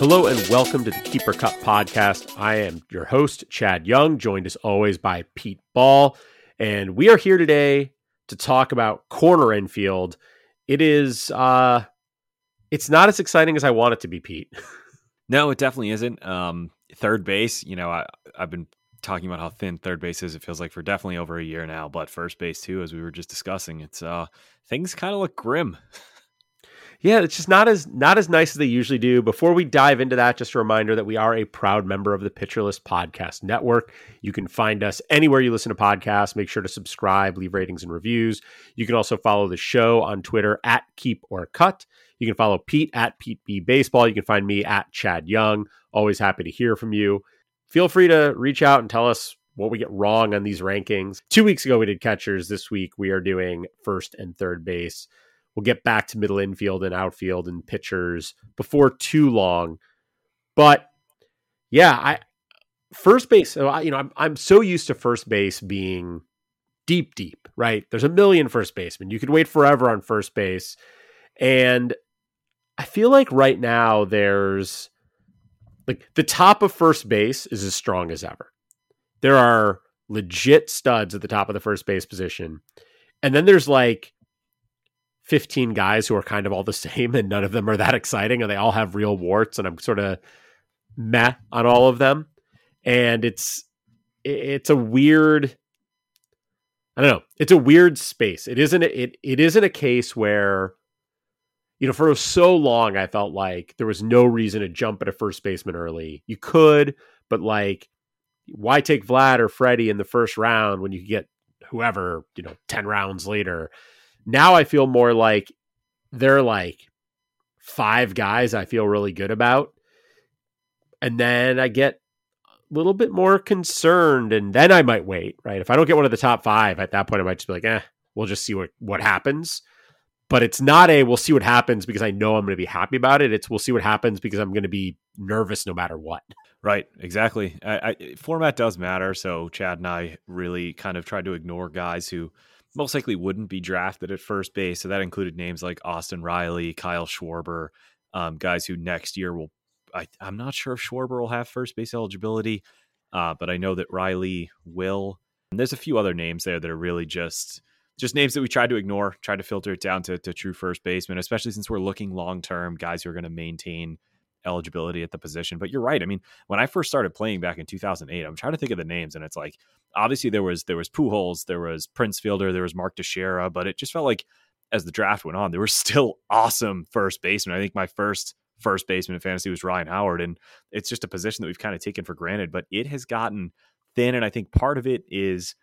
Hello and welcome to the Keeper Cup podcast. I am your host, Chad Young, joined as always by Pete Ball. And we are here today to talk about corner infield. It is uh it's not as exciting as I want it to be, Pete. No, it definitely isn't. Um third base, you know, I I've been talking about how thin third base is, it feels like for definitely over a year now, but first base too, as we were just discussing, it's uh things kind of look grim. Yeah, it's just not as not as nice as they usually do. Before we dive into that, just a reminder that we are a proud member of the Pitcher List Podcast Network. You can find us anywhere you listen to podcasts. Make sure to subscribe, leave ratings and reviews. You can also follow the show on Twitter at Keep or Cut. You can follow Pete at Pete B Baseball. You can find me at Chad Young. Always happy to hear from you. Feel free to reach out and tell us what we get wrong on these rankings. Two weeks ago, we did catchers. This week, we are doing first and third base. We'll get back to middle infield and outfield and pitchers before too long. But yeah, I first base. So I, you know, I'm I'm so used to first base being deep, deep. Right? There's a million first basemen. You could wait forever on first base, and I feel like right now there's like the top of first base is as strong as ever. There are legit studs at the top of the first base position, and then there's like 15 guys who are kind of all the same and none of them are that exciting and they all have real warts and I'm sort of meh on all of them. And it's it's a weird I don't know. It's a weird space. It isn't it it isn't a case where you know, for so long I felt like there was no reason to jump at a first baseman early. You could, but like why take Vlad or Freddie in the first round when you get whoever, you know, 10 rounds later? Now I feel more like they're like five guys I feel really good about. And then I get a little bit more concerned and then I might wait, right? If I don't get one of the top five at that point, I might just be like, eh, we'll just see what, what happens. But it's not a we'll see what happens because I know I'm going to be happy about it. It's we'll see what happens because I'm going to be nervous no matter what. Right, exactly. I, I, format does matter. So Chad and I really kind of tried to ignore guys who most likely wouldn't be drafted at first base. So that included names like Austin Riley, Kyle Schwarber, um, guys who next year will. I, am not sure if Schwarber will have first base eligibility, uh, but I know that Riley will. And there's a few other names there that are really just just names that we tried to ignore, try to filter it down to, to true first baseman, especially since we're looking long term, guys who are going to maintain eligibility at the position. But you're right. I mean, when I first started playing back in 2008, I'm trying to think of the names, and it's like obviously there was there was Pujols, there was Prince Fielder, there was Mark Teixeira, but it just felt like as the draft went on, there were still awesome first basemen. I think my first first baseman in fantasy was Ryan Howard, and it's just a position that we've kind of taken for granted, but it has gotten thin, and I think part of it is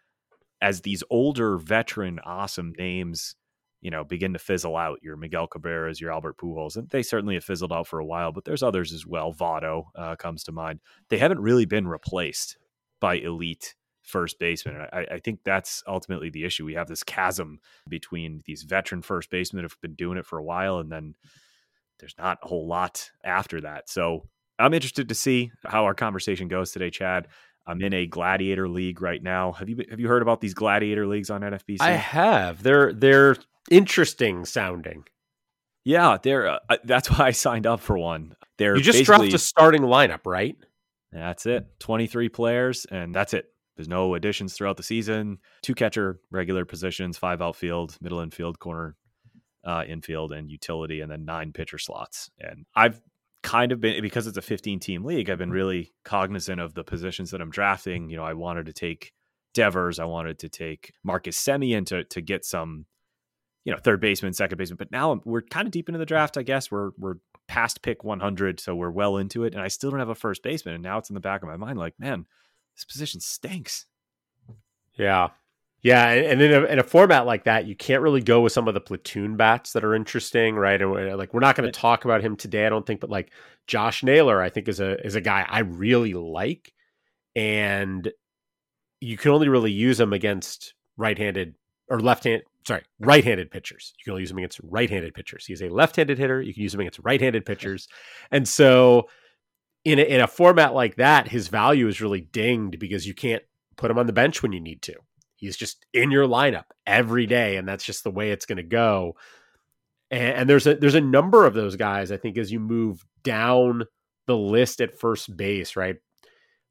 as these older veteran awesome names you know, begin to fizzle out. Your Miguel Cabreras, your Albert Pujols, and they certainly have fizzled out for a while. But there's others as well. Votto uh, comes to mind. They haven't really been replaced by elite first baseman. I, I, think that's ultimately the issue. We have this chasm between these veteran first basemen have been doing it for a while, and then there's not a whole lot after that. So I'm interested to see how our conversation goes today, Chad. I'm in a gladiator league right now. Have you have you heard about these gladiator leagues on NFBC? I have. They're they're interesting sounding. Yeah, they're. Uh, that's why I signed up for one. They're you just draft a starting lineup, right? That's it. Twenty three players, and that's it. There's no additions throughout the season. Two catcher, regular positions, five outfield, middle infield, corner uh, infield, and utility, and then nine pitcher slots. And I've kind of been because it's a 15 team league. I've been really cognizant of the positions that I'm drafting. You know, I wanted to take Devers, I wanted to take Marcus Semien to to get some you know, third baseman, second baseman. But now we're kind of deep into the draft, I guess. We're we're past pick 100, so we're well into it, and I still don't have a first baseman. And now it's in the back of my mind, like, man, this position stinks. Yeah, yeah, and in a, in a format like that, you can't really go with some of the platoon bats that are interesting, right? And we're, like we're not going to talk about him today, I don't think, but like Josh Naylor, I think is a is a guy I really like, and you can only really use him against right-handed or left-hand sorry, right-handed pitchers. You can only use him against right-handed pitchers. He's a left-handed hitter. You can use him against right-handed pitchers. And so in a, in a format like that, his value is really dinged because you can't put him on the bench when you need to. He's just in your lineup every day, and that's just the way it's going to go. And, and there's a there's a number of those guys. I think as you move down the list at first base, right,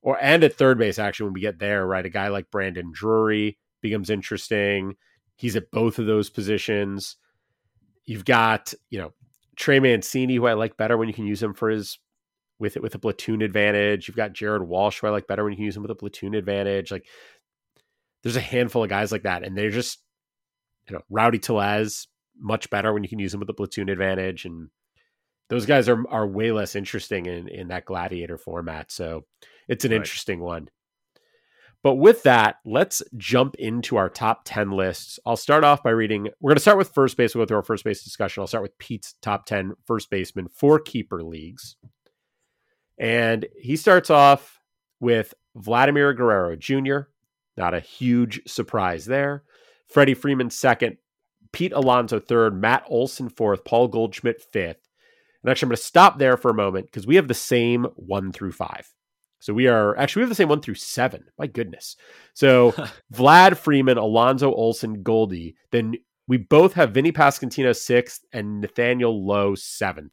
or and at third base, actually, when we get there, right, a guy like Brandon Drury becomes interesting. He's at both of those positions. You've got, you know, Trey Mancini, who I like better when you can use him for his with it with a platoon advantage. You've got Jared Walsh, who I like better when you use him with a platoon advantage. Like there's a handful of guys like that, and they're just, you know, Rowdy Tellez, much better when you can use him with a platoon advantage. And those guys are are way less interesting in in that gladiator format. So it's an right. interesting one. But with that, let's jump into our top 10 lists. I'll start off by reading. We're going to start with first base. We'll go through our first base discussion. I'll start with Pete's top 10 first baseman for keeper leagues. And he starts off with Vladimir Guerrero Jr., not a huge surprise there. Freddie Freeman second, Pete Alonso third, Matt Olson fourth, Paul Goldschmidt fifth. And actually, I'm going to stop there for a moment because we have the same one through five. So we are actually we have the same one through seven. My goodness. So Vlad Freeman, Alonso Olson, Goldie. Then we both have Vinny Pasquantino sixth and Nathaniel Lowe seventh.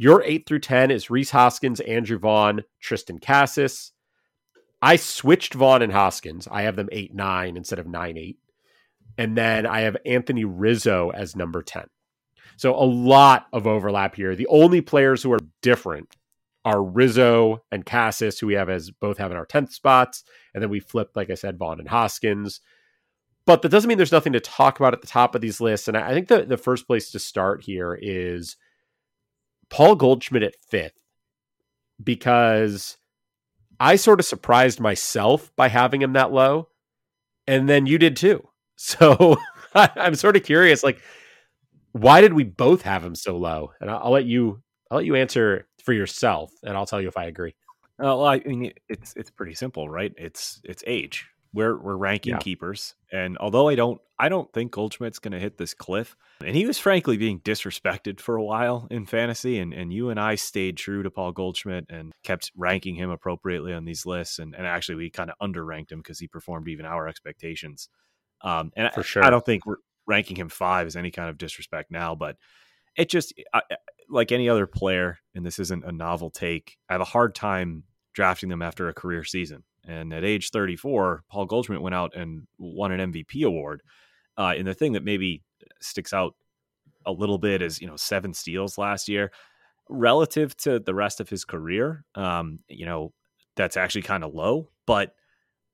Your eight through ten is Rhys Hoskins, Andrew Vaughn, Triston Casas. I switched Vaughn and Hoskins. I have them eight nine instead of nine eight. And then I have Anthony Rizzo as number 10. So a lot of overlap here. The only players who are different are Rizzo and Casas, who we have as both having our 10th spots. And then we flipped, like I said, Vaughn and Hoskins. But that doesn't mean there's nothing to talk about at the top of these lists. And I think the, the first place to start here is Paul Goldschmidt at fifth, because I sort of surprised myself by having him that low. And then you did too. So I'm sort of curious, like, why did we both have him so low? And I'll, I'll let you I'll let you answer for yourself, and I'll tell you if I agree. Uh, well, I mean, it's it's pretty simple, right? It's it's age. We're we're ranking yeah. keepers, and although I don't I don't think Goldschmidt's going to hit this cliff, and he was frankly being disrespected for a while in fantasy, and and you and I stayed true to Paul Goldschmidt and kept ranking him appropriately on these lists, and and actually we kind of underranked him because he performed even our expectations. Um, and for sure, I, I don't think we're ranking him five is any kind of disrespect now, but it just I, like any other player, and this isn't a novel take, I have a hard time drafting them after a career season. And at age 34, Paul Goldschmidt went out and won an MVP award. Uh, and the thing that maybe sticks out a little bit is, you know, seven steals last year relative to the rest of his career. Um, you know, that's actually kind of low, but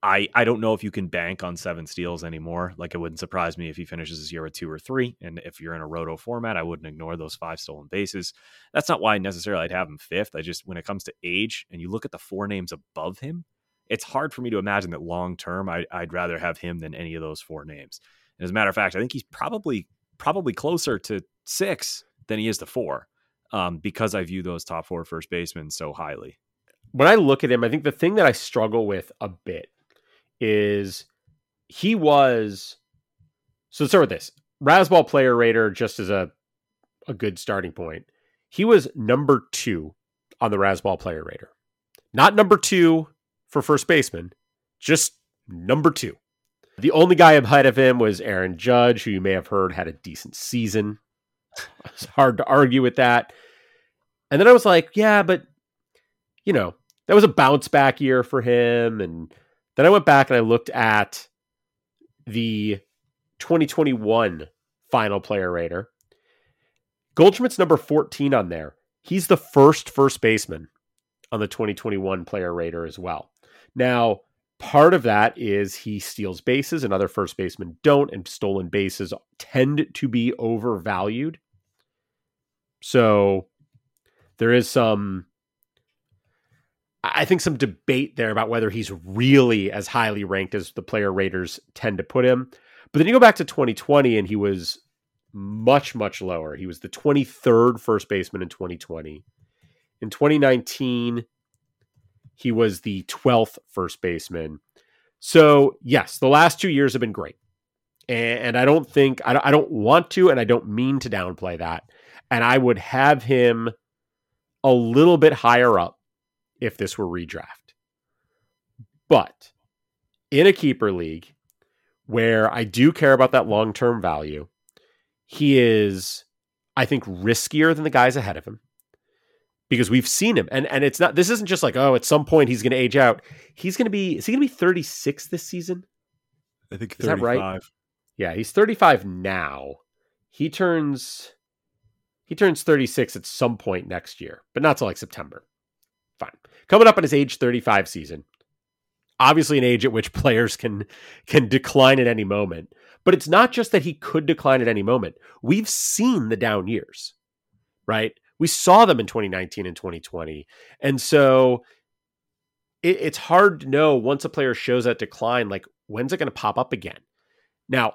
I, I don't know if you can bank on seven steals anymore. Like it wouldn't surprise me if he finishes this year with two or three. And if you're in a roto format, I wouldn't ignore those five stolen bases. That's not why necessarily I'd have him fifth. I just when it comes to age and you look at the four names above him, it's hard for me to imagine that long term I, I'd rather have him than any of those four names. And as a matter of fact, I think he's probably probably closer to six than he is to four, um, because I view those top four first basemen so highly. When I look at him, I think the thing that I struggle with a bit is he was so let's start with this. Razzball player rater just as a a good starting point. He was number two on the Razzball player rater. Not number two for first baseman, just number two. The only guy ahead of him was Aaron Judge, who you may have heard had a decent season. It's hard to argue with that. And then I was like, yeah, but you know, that was a bounce back year for him. And then I went back and I looked at the 2021 final player rater. Goldschmidt's number 14 on there. He's the first first baseman on the 2021 player rater as well. Now, part of that is he steals bases and other first basemen don't, and stolen bases tend to be overvalued. So there is some I think some debate there about whether he's really as highly ranked as the player raters tend to put him. But then you go back to 2020 and he was much, much lower. He was the 23rd first baseman in 2020. In 2019, he was the 12th first baseman. So, yes, the last two years have been great. And I don't think, I don't want to, and I don't mean to downplay that. And I would have him a little bit higher up if this were redraft. But in a keeper league where I do care about that long term value, he is, I think, riskier than the guys ahead of him because we've seen him. And and it's not this isn't just like, oh, at some point he's gonna age out. He's gonna be is he gonna be 36 this season? I think 35. Is that right? Yeah, he's 35 now. He turns he turns 36 at some point next year, but not till like September. Fine. Coming up on his age 35 season. Obviously an age at which players can can decline at any moment. But it's not just that he could decline at any moment. We've seen the down years. Right? We saw them in 2019 and 2020. And so it, it's hard to know once a player shows that decline, like when's it going to pop up again? Now,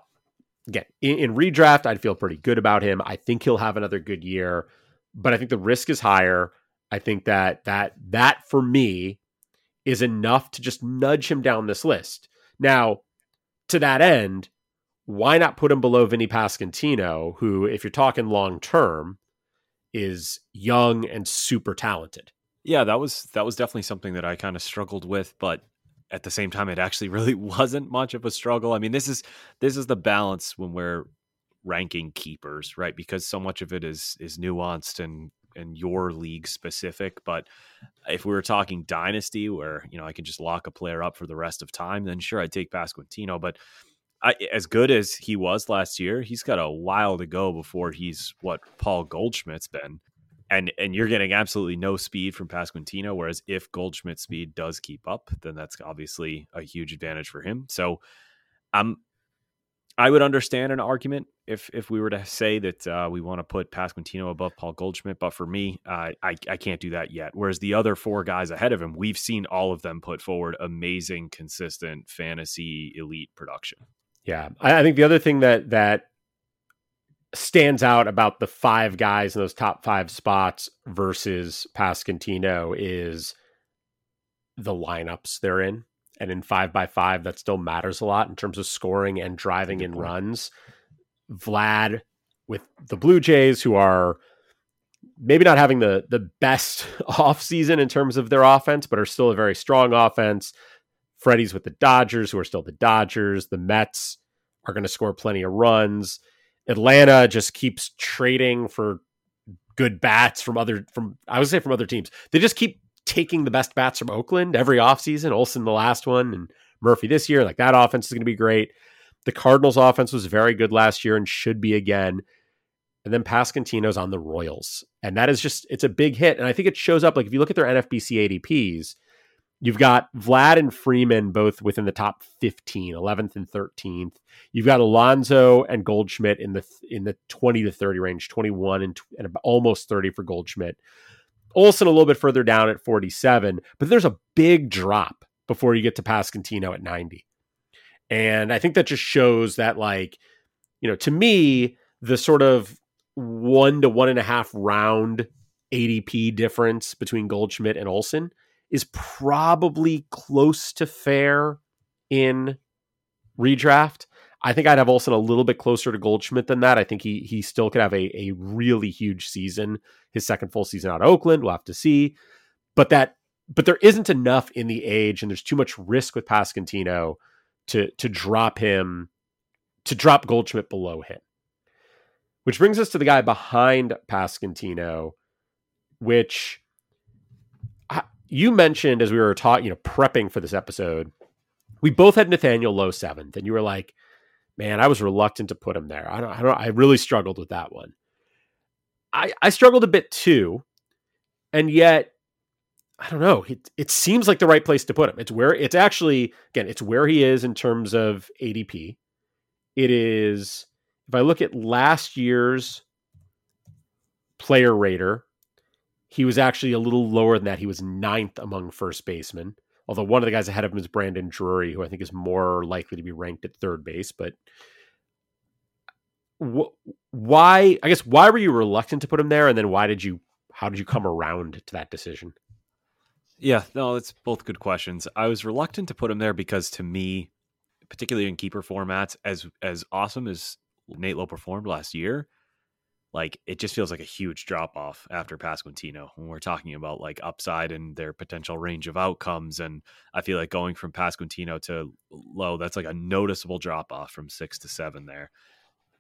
again, in, in, redraft, I'd feel pretty good about him. I think he'll have another good year, but I think the risk is higher. I think that that that for me is enough to just nudge him down this list. Now, to that end, why not put him below Vinny Pasquantino, who, if you're talking long term, is young and super talented? Yeah, that was that was definitely something that I kind of struggled with, but at the same time, it actually really wasn't much of a struggle. I mean, this is this is the balance when we're ranking keepers, right? Because so much of it is is nuanced and and your league specific. But if we were talking dynasty, where you know I can just lock a player up for the rest of time, then sure I'd take Pasquantino. But I, as good as he was last year, he's got a while to go before he's what Paul Goldschmidt's been and and you're getting absolutely no speed from Pasquantino. Whereas if Goldschmidt's speed does keep up, then that's obviously a huge advantage for him. So, um, I would understand an argument if if we were to say that uh, we want to put Pasquantino above Paul Goldschmidt, but for me, uh, I I can't do that yet. Whereas the other four guys ahead of him, we've seen all of them put forward amazing, consistent fantasy elite production. Yeah, I, I think the other thing that that stands out about the five guys in those top five spots versus Pasquantino is the lineups they're in. And in five by five, that still matters a lot in terms of scoring and driving in runs. Vlad with the Blue Jays, who are maybe not having the the best offseason in terms of their offense, but are still a very strong offense. Freddie's with the Dodgers, who are still the Dodgers. The Mets are going to score plenty of runs. Atlanta just keeps trading for good bats from other from I would say from other teams. They just keep taking the best bats from Oakland every offseason. Olson the last one and Murphy this year. Like that offense is going to be great. The Cardinals offense was very good last year and should be again. And then Pasquantino's on the Royals. And that is just it's a big hit. And I think it shows up like if you look at their NFBC ADPs, You've got Vlad and Freeman both within the top 15, 11th and 13th. You've got Alonso and Goldschmidt in the in the 20 to 30 range, 21 and, and almost 30 for Goldschmidt. Olson a little bit further down at 47, but there's a big drop before you get to Pasquantino at 90. And I think that just shows that, like, you know, to me, the sort of one to one and a half round ADP difference between Goldschmidt and Olson is probably close to fair in redraft. I think I'd have Olson a little bit closer to Goldschmidt than that. I think he he still could have a, a really huge season, his second full season out of Oakland. We'll have to see. But that but there isn't enough in the age, and there's too much risk with Pasquantino to to drop him to drop Goldschmidt below him. Which brings us to the guy behind Pasquantino, which you mentioned as we were talking, you know, prepping for this episode. We both had Nathaniel Lowe seventh, and you were like, "Man, I was reluctant to put him there. I don't, I don't, I really struggled with that one. I, I struggled a bit too, and yet I don't know. It, it seems like the right place to put him. It's where it's actually again, it's where he is in terms of ADP. It is if I look at last year's player rater, he was actually a little lower than that. He was ninth among first basemen. Although one of the guys ahead of him is Brandon Drury, who I think is more likely to be ranked at third base. But wh- why? I guess why were you reluctant to put him there, and then why did you? How did you come around to that decision? Yeah, no, it's both good questions. I was reluctant to put him there because to me, particularly in keeper formats, as as awesome as Nate Lowe performed last year, like it just feels like a huge drop off after Pasquantino when we're talking about like upside and their potential range of outcomes. And I feel like going from Pasquantino to Lowe, that's like a noticeable drop off from six to seven there.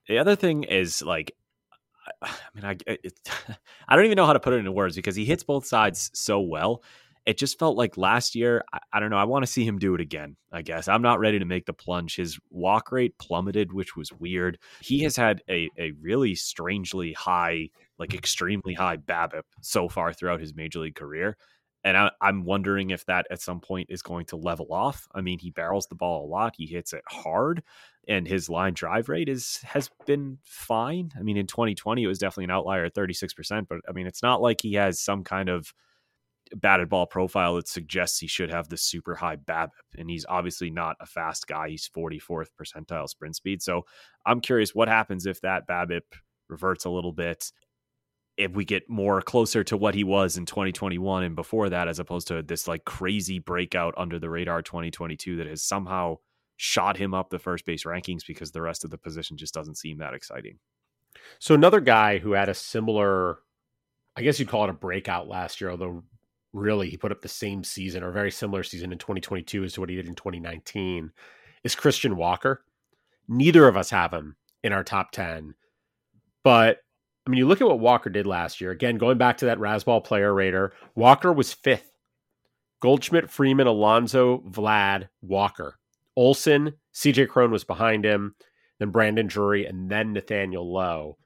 The other thing is like I mean, I it, I don't even know how to put it into words because he hits both sides so well it just felt like last year. I, I don't know. I want to see him do it again. I guess I'm not ready to make the plunge. His walk rate plummeted, which was weird. He has had a a really strangely high, like extremely high BABIP so far throughout his major league career. And I, am wondering if that at some point is going to level off. I mean, he barrels the ball a lot. He hits it hard, and his line drive rate is has been fine. I mean, in 2020, it was definitely an outlier at 36 percent. But I mean, it's not like he has some kind of batted ball profile that suggests he should have the super high BABIP, and he's obviously not a fast guy. He's 44th percentile sprint speed. So I'm curious what happens if that BABIP reverts a little bit. If we get more closer to what he was in 2021 and before that, as opposed to this like crazy breakout under the radar 2022 that has somehow shot him up the first base rankings because the rest of the position just doesn't seem that exciting. So another guy who had a similar I guess you'd call it a breakout last year, although really he put up the same season or very similar season in 2022 as to what he did in 2019 is Christian Walker. Neither of us have him in our top 10. But I mean, you look at what Walker did last year. Again, going back to that Razzball player rater, Walker was fifth. Goldschmidt, Freeman, Alonso, Vlad, Walker. Olson, CJ Cron was behind him, then Brandon Drury, and then Nathaniel Lowe.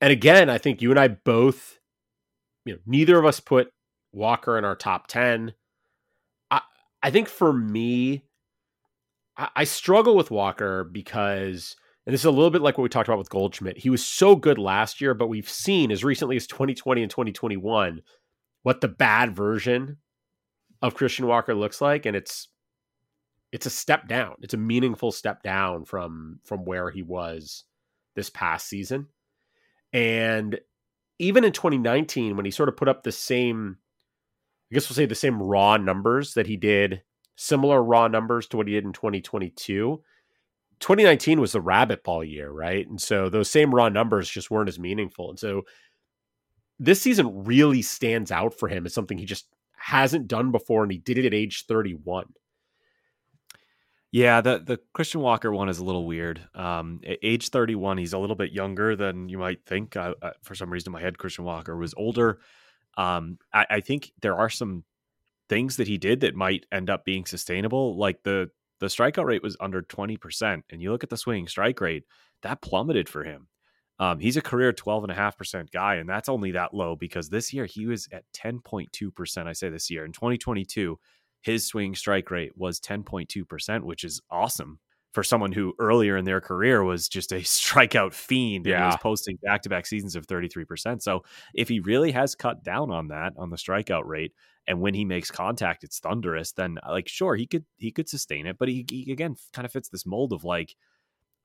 And again, I think you and I both, you know, neither of us put Walker in our top 10. I, I think for me, I, I struggle with Walker because, and this is a little bit like what we talked about with Goldschmidt. He was so good last year, but we've seen as recently as 2020 and 2021 what the bad version of Christian Walker looks like. And it's, it's a step down. It's a meaningful step down from from where he was this past season. And even in 2019, when he sort of put up the same I guess we'll say the same raw numbers that he did, similar raw numbers to what he did in 2022. 2019 was the rabbit ball year, right? And so those same raw numbers just weren't as meaningful. And so this season really stands out for him as something he just hasn't done before, and he did it at age 31. Yeah, the the Christian Walker one is a little weird. Um, age 31, he's a little bit younger than you might think. I, I, for some reason, my head, Christian Walker was older. Um, I, I think there are some things that he did that might end up being sustainable. Like the the strikeout rate was under 20%. And you look at the swinging strike rate, that plummeted for him. Um, he's a career 12.5% guy, and that's only that low because this year he was at 10.2%. I say this year. In 2022, his swing strike rate was 10.2%, which is awesome for someone who earlier in their career was just a strikeout fiend yeah. and was posting back to back seasons of 33%. So if he really has cut down on that, on the strikeout rate, and when he makes contact, it's thunderous, then uh, like, sure, he could, he could sustain it. But he, he again kind of fits this mold of like,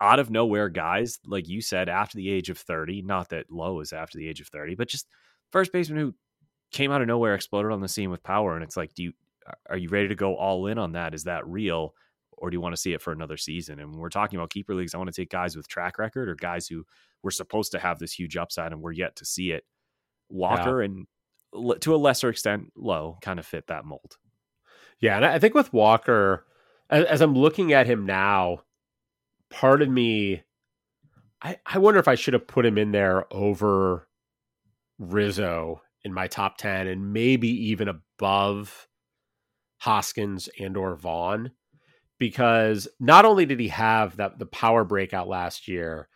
out of nowhere guys, like you said, after the age of 30, not that Lowe is after the age of 30, but just first baseman who came out of nowhere, exploded on the scene with power. And it's like, do you, are you ready to go all in on that? Is that real? Or do you want to see it for another season? And when we're talking about keeper leagues, I want to take guys with track record or guys who were supposed to have this huge upside and we're yet to see it. Walker yeah. and to a lesser extent, Lowe kind of fit that mold. Yeah, and I think with Walker, as, as I'm looking at him now, part of me, I, I wonder if I should have put him in there over Rizzo in my top 10 and maybe even above Hoskins and or Vaughn because not only did he have that the power breakout last year,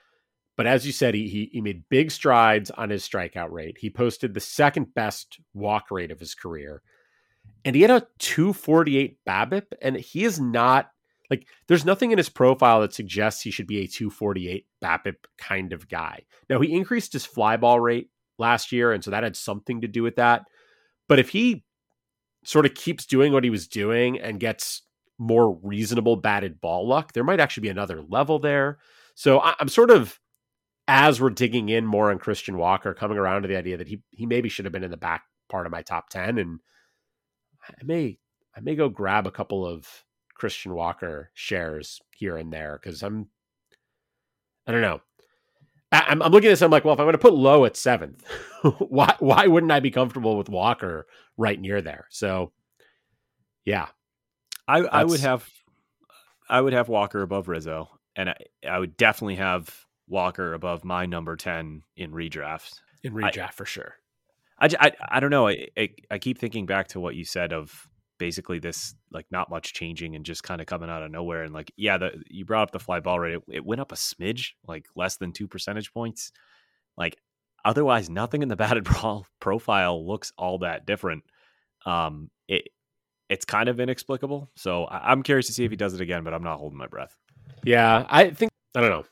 but as you said, he, he, he made big strides on his strikeout rate. He posted the second best walk rate of his career, and he had a 248 BABIP, and he is not like there's nothing in his profile that suggests he should be a 248 BABIP kind of guy. Now he increased his fly ball rate last year, and so that had something to do with that. But if he sort of keeps doing what he was doing and gets more reasonable batted ball luck, there might actually be another level there. So I, am sort of as we're digging in more on Christian Walker, coming around to the idea that he he maybe should have been in the back part of my top ten, and I may I may go grab a couple of Christian Walker shares here and there because I'm I don't know. I, am I'm looking at this. I'm like, well, if I'm going to put Lowe at seventh, why why wouldn't I be comfortable with Walker right near there? So, yeah, I I would have I would have Walker above Rizzo, and I I would definitely have Walker above my number ten in redraft. In redraft I, for sure. I, I, I don't know. I, I, I keep thinking back to what you said of basically this like not much changing and just kind of coming out of nowhere. And like, yeah, the you brought up the fly ball rate. It, it went up a smidge, like less than two percentage points. Like otherwise, nothing in the batted ball profile looks all that different. Um, it it's kind of inexplicable. So I, I'm curious to see if he does it again, but I'm not holding my breath. Yeah, I think I don't know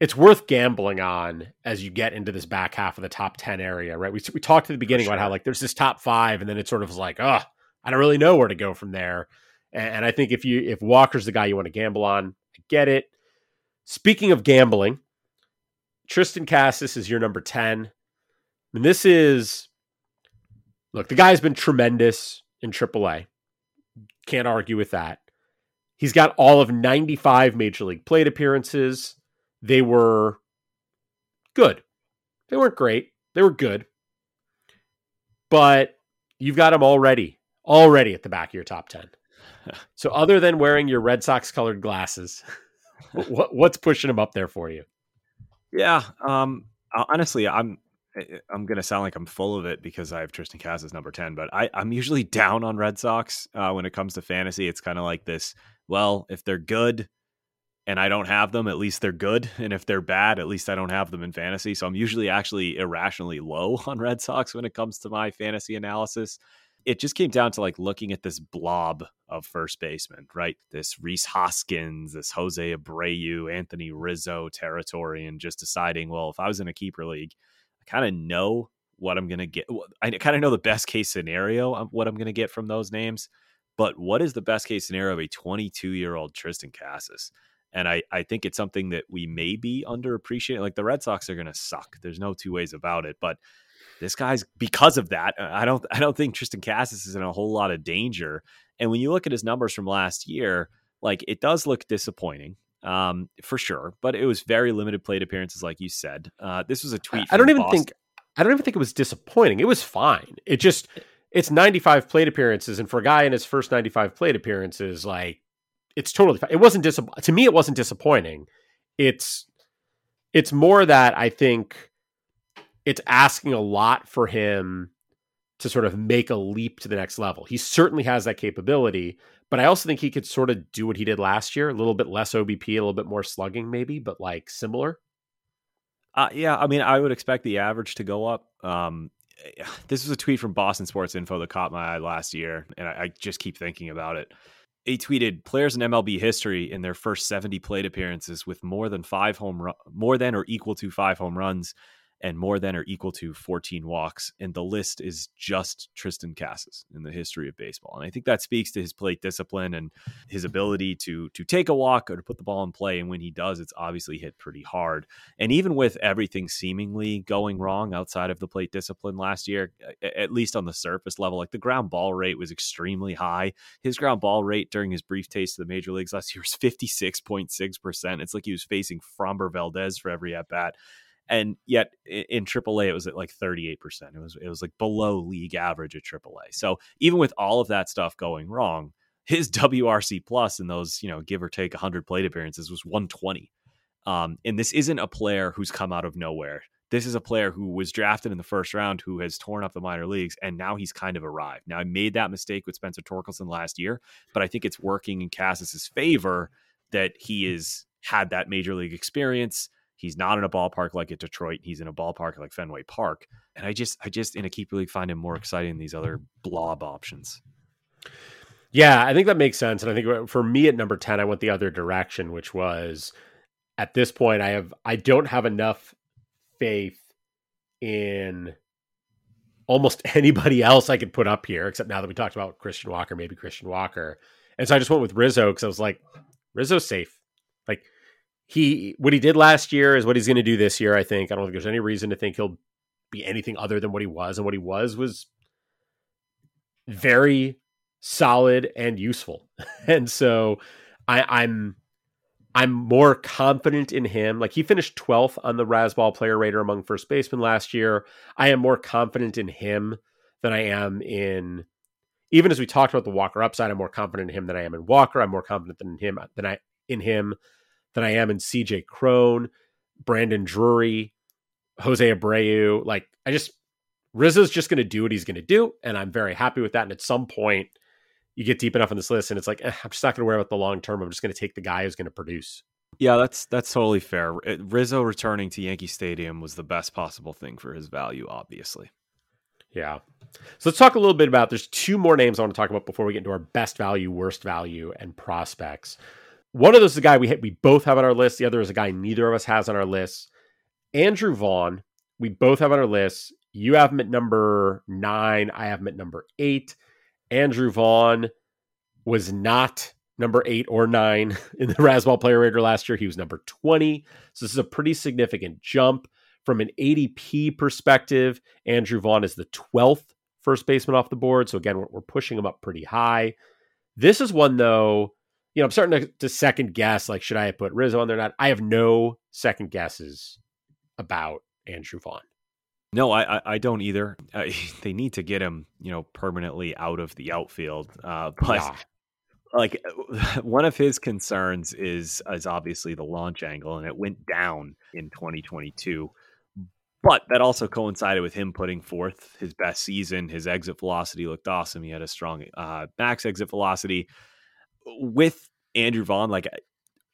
it's worth gambling on as you get into this back half of the top 10 area, right? We, we talked at the beginning sure. about how like there's this top five and then it sort of like, oh, I don't really know where to go from there. And, and I think if you, if Walker's the guy you want to gamble on, I get it. Speaking of gambling, Triston Casas is your number 10. I mean, this is, look, the guy's been tremendous in AAA. Can't argue with that. He's got all of 95 major league plate appearances they were good. They weren't great. They were good. But you've got him already, already at the back of your top 10. so other than wearing your Red Sox colored glasses, what, what's pushing him up there for you? Yeah. Um, honestly, I'm, I'm going to sound like I'm full of it because I have Triston Casas number 10, but I, I'm usually down on Red Sox uh, when it comes to fantasy. It's kind of like this, well, if they're good, and I don't have them, at least they're good. And if they're bad, at least I don't have them in fantasy. So I'm usually actually irrationally low on Red Sox when it comes to my fantasy analysis. It just came down to like looking at this blob of first baseman, right? This Rhys Hoskins, this Jose Abreu, Anthony Rizzo territory, and just deciding, well, if I was in a keeper league, kind of know what I'm going to get. I kind of know the best case scenario of what I'm going to get from those names. But what is the best case scenario of a 22 year old Triston Casas? And I, I think it's something that we may be underappreciating. Like the Red Sox are going to suck. There's no two ways about it. But this guy's because of that. Uh, I don't I don't think Triston Casas is in a whole lot of danger. And when you look at his numbers from last year, like it does look disappointing um, for sure. But it was very limited plate appearances, like you said. Uh, this was a tweet. I don't even Boston. think I don't even think it was disappointing. It was fine. It just it's 95 plate appearances, and for a guy in his first 95 plate appearances, like it's totally fine. It wasn't dis- to me. It wasn't disappointing. It's it's more that I think it's asking a lot for him to sort of make a leap to the next level. He certainly has that capability, but I also think he could sort of do what he did last year, a little bit less OBP, a little bit more slugging, maybe, but like similar. Uh, yeah, I mean, I would expect the average to go up. Um, this was a tweet from Boston Sports Info that caught my eye last year, and I, I just keep thinking about it he tweeted players in MLB history in their first 70 plate appearances with more than five home run, more than or equal to five home runs and more than or equal to 14 walks. And the list is just Triston Casas in the history of baseball. And I think that speaks to his plate discipline and his ability to to take a walk or to put the ball in play. And when he does, it's obviously hit pretty hard. And even with everything seemingly going wrong outside of the plate discipline last year, at least on the surface level, like the ground ball rate was extremely high. His ground ball rate during his brief taste of the major leagues last year was 56.6%. It's like he was facing Framber Valdez for every at bat and yet in AAA it was at like 38%. It was it was like below league average at AAA. So even with all of that stuff going wrong, his WRC plus in those, you know, give or take 100 plate appearances was 120. Um, and this isn't a player who's come out of nowhere. This is a player who was drafted in the first round who has torn up the minor leagues and now he's kind of arrived. Now I made that mistake with Spencer Torkelson last year, but I think it's working in Casas's favor that he is had that major league experience. He's not in a ballpark like at Detroit. He's in a ballpark like Fenway Park. And I just, I just in a keeper league find him more exciting than these other blob options. Yeah, I think that makes sense. And I think uh, for me at number 10, I went the other direction, which was at this point, I have, I don't have enough faith in almost anybody else I could put up here, except now that we talked about Christian Walker, maybe Christian Walker. And so I just went with Rizzo because I was like, Rizzo's safe. Like he what he did last year is what he's going to do this year. I think I don't think there's any reason to think he'll be anything other than what he was, and what he was was very solid and useful. and so I, I'm I'm more confident in him. Like he finished 12th on the Razzball player rater among first basemen last year. I am more confident in him than I am in even as we talked about the Walker upside, I'm more confident in him than I am in Walker. I'm more confident in him than I in him than I am in CJ Cron, Brandon Drury, Jose Abreu. Like I just Rizzo's just going to do what he's going to do, and I'm very happy with that. And at some point, you get deep enough in this list, and it's like eh, I'm just not going to worry about the long term. I'm just going to take the guy who's going to produce. Yeah, that's that's totally fair. Rizzo returning to Yankee Stadium was the best possible thing for his value, obviously. Yeah. So let's talk a little bit about. There's two more names I want to talk about before we get into our best value, worst value, and prospects. One of those is a guy we we both have on our list. The other is a guy neither of us has on our list. Andrew Vaughn. We both have on our list. You have him at number nine. I have him at number eight. Andrew Vaughn was not number eight or nine in the Razzball Player Rater last year. He was number 20. So this is a pretty significant jump. From an ADP perspective, Andrew Vaughn is the 12th first baseman off the board. So again, we're, we're pushing him up pretty high. This is one, though, you know, I'm starting to, to second guess like, should I have put Rizzo on there or not? I have no second guesses about Andrew Vaughn. No, I, I, I don't either. Uh, they need to get him, you know, permanently out of the outfield. Uh, but yeah. like one of his concerns is is obviously the launch angle, and it went down in 2022. But that also coincided with him putting forth his best season. His exit velocity looked awesome. He had a strong uh, max exit velocity. With Andrew Vaughn, like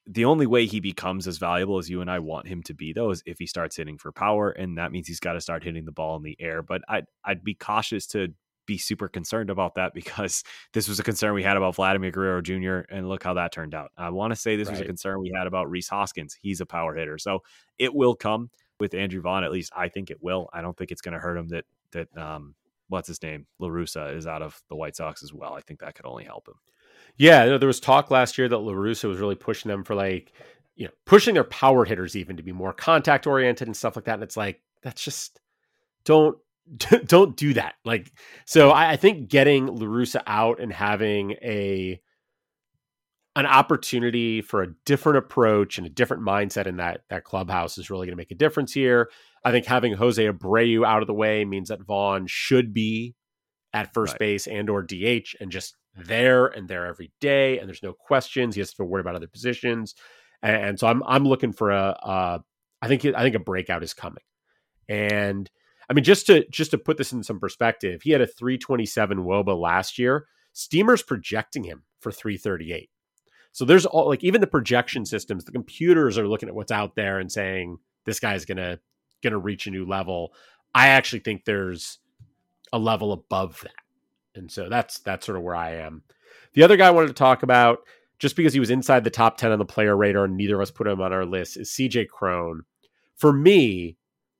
the only way he becomes as valuable as you and I want him to be, though, is if he starts hitting for power, and that means he's got to start hitting the ball in the air. But I'd I'd be cautious to be super concerned about that because this was a concern we had about Vladimir Guerrero Jr. and look how that turned out. I want to say this right. was a concern we had about Rhys Hoskins. He's a power hitter, so it will come with Andrew Vaughn. At least I think it will. I don't think it's going to hurt him that that um, what's his name La Russa is out of the White Sox as well. I think that could only help him. Yeah, there was talk last year that La Russa was really pushing them for like you know pushing their power hitters even to be more contact oriented and stuff like that. And it's like that's just don't don't do that. Like so, I, I think getting La Russa out and having a an opportunity for a different approach and a different mindset in that that clubhouse is really going to make a difference here. I think having Jose Abreu out of the way means that Vaughn should be at first right. base and or DH and just there and there every day, and there's no questions. He has to worry about other positions, and, and so I'm I'm looking for a, a I think I think a breakout is coming, and I mean just to just to put this in some perspective, he had a 327 WOBA last year. Steamer's projecting him for 338. So there's all like even the projection systems, the computers are looking at what's out there and saying this guy's gonna gonna reach a new level. I actually think there's a level above that. And so that's that's sort of where I am. The other guy I wanted to talk about, just because he was inside the top 10 on the player rater and neither of us put him on our list, is CJ Cron. For me,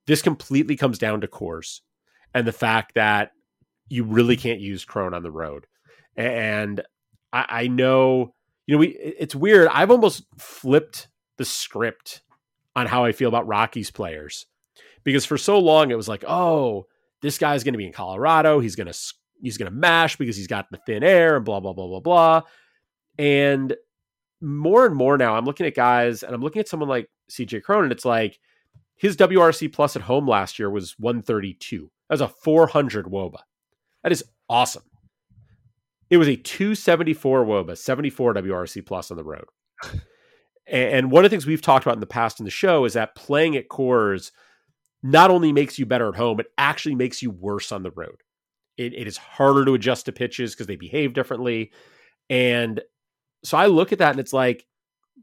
this completely comes down to Coors and the fact that you really can't use Cron on the road. And I, I know you know, we it's weird. I've almost flipped the script on how I feel about Rockies players because for so long it was like, oh, this guy's going to be in Colorado. He's going to he's going to mash because he's got the thin air and blah blah blah blah blah. And more and more now, I'm looking at guys and I'm looking at someone like CJ Cronin. It's like his WRC plus at home last year was 132. That was a 400 WOBA. That is awesome. It was a 274 Woba, 74 WRC plus on the road. And one of the things we've talked about in the past in the show is that playing at Coors not only makes you better at home, it actually makes you worse on the road. It, it is harder to adjust to pitches because they behave differently. And so I look at that and it's like,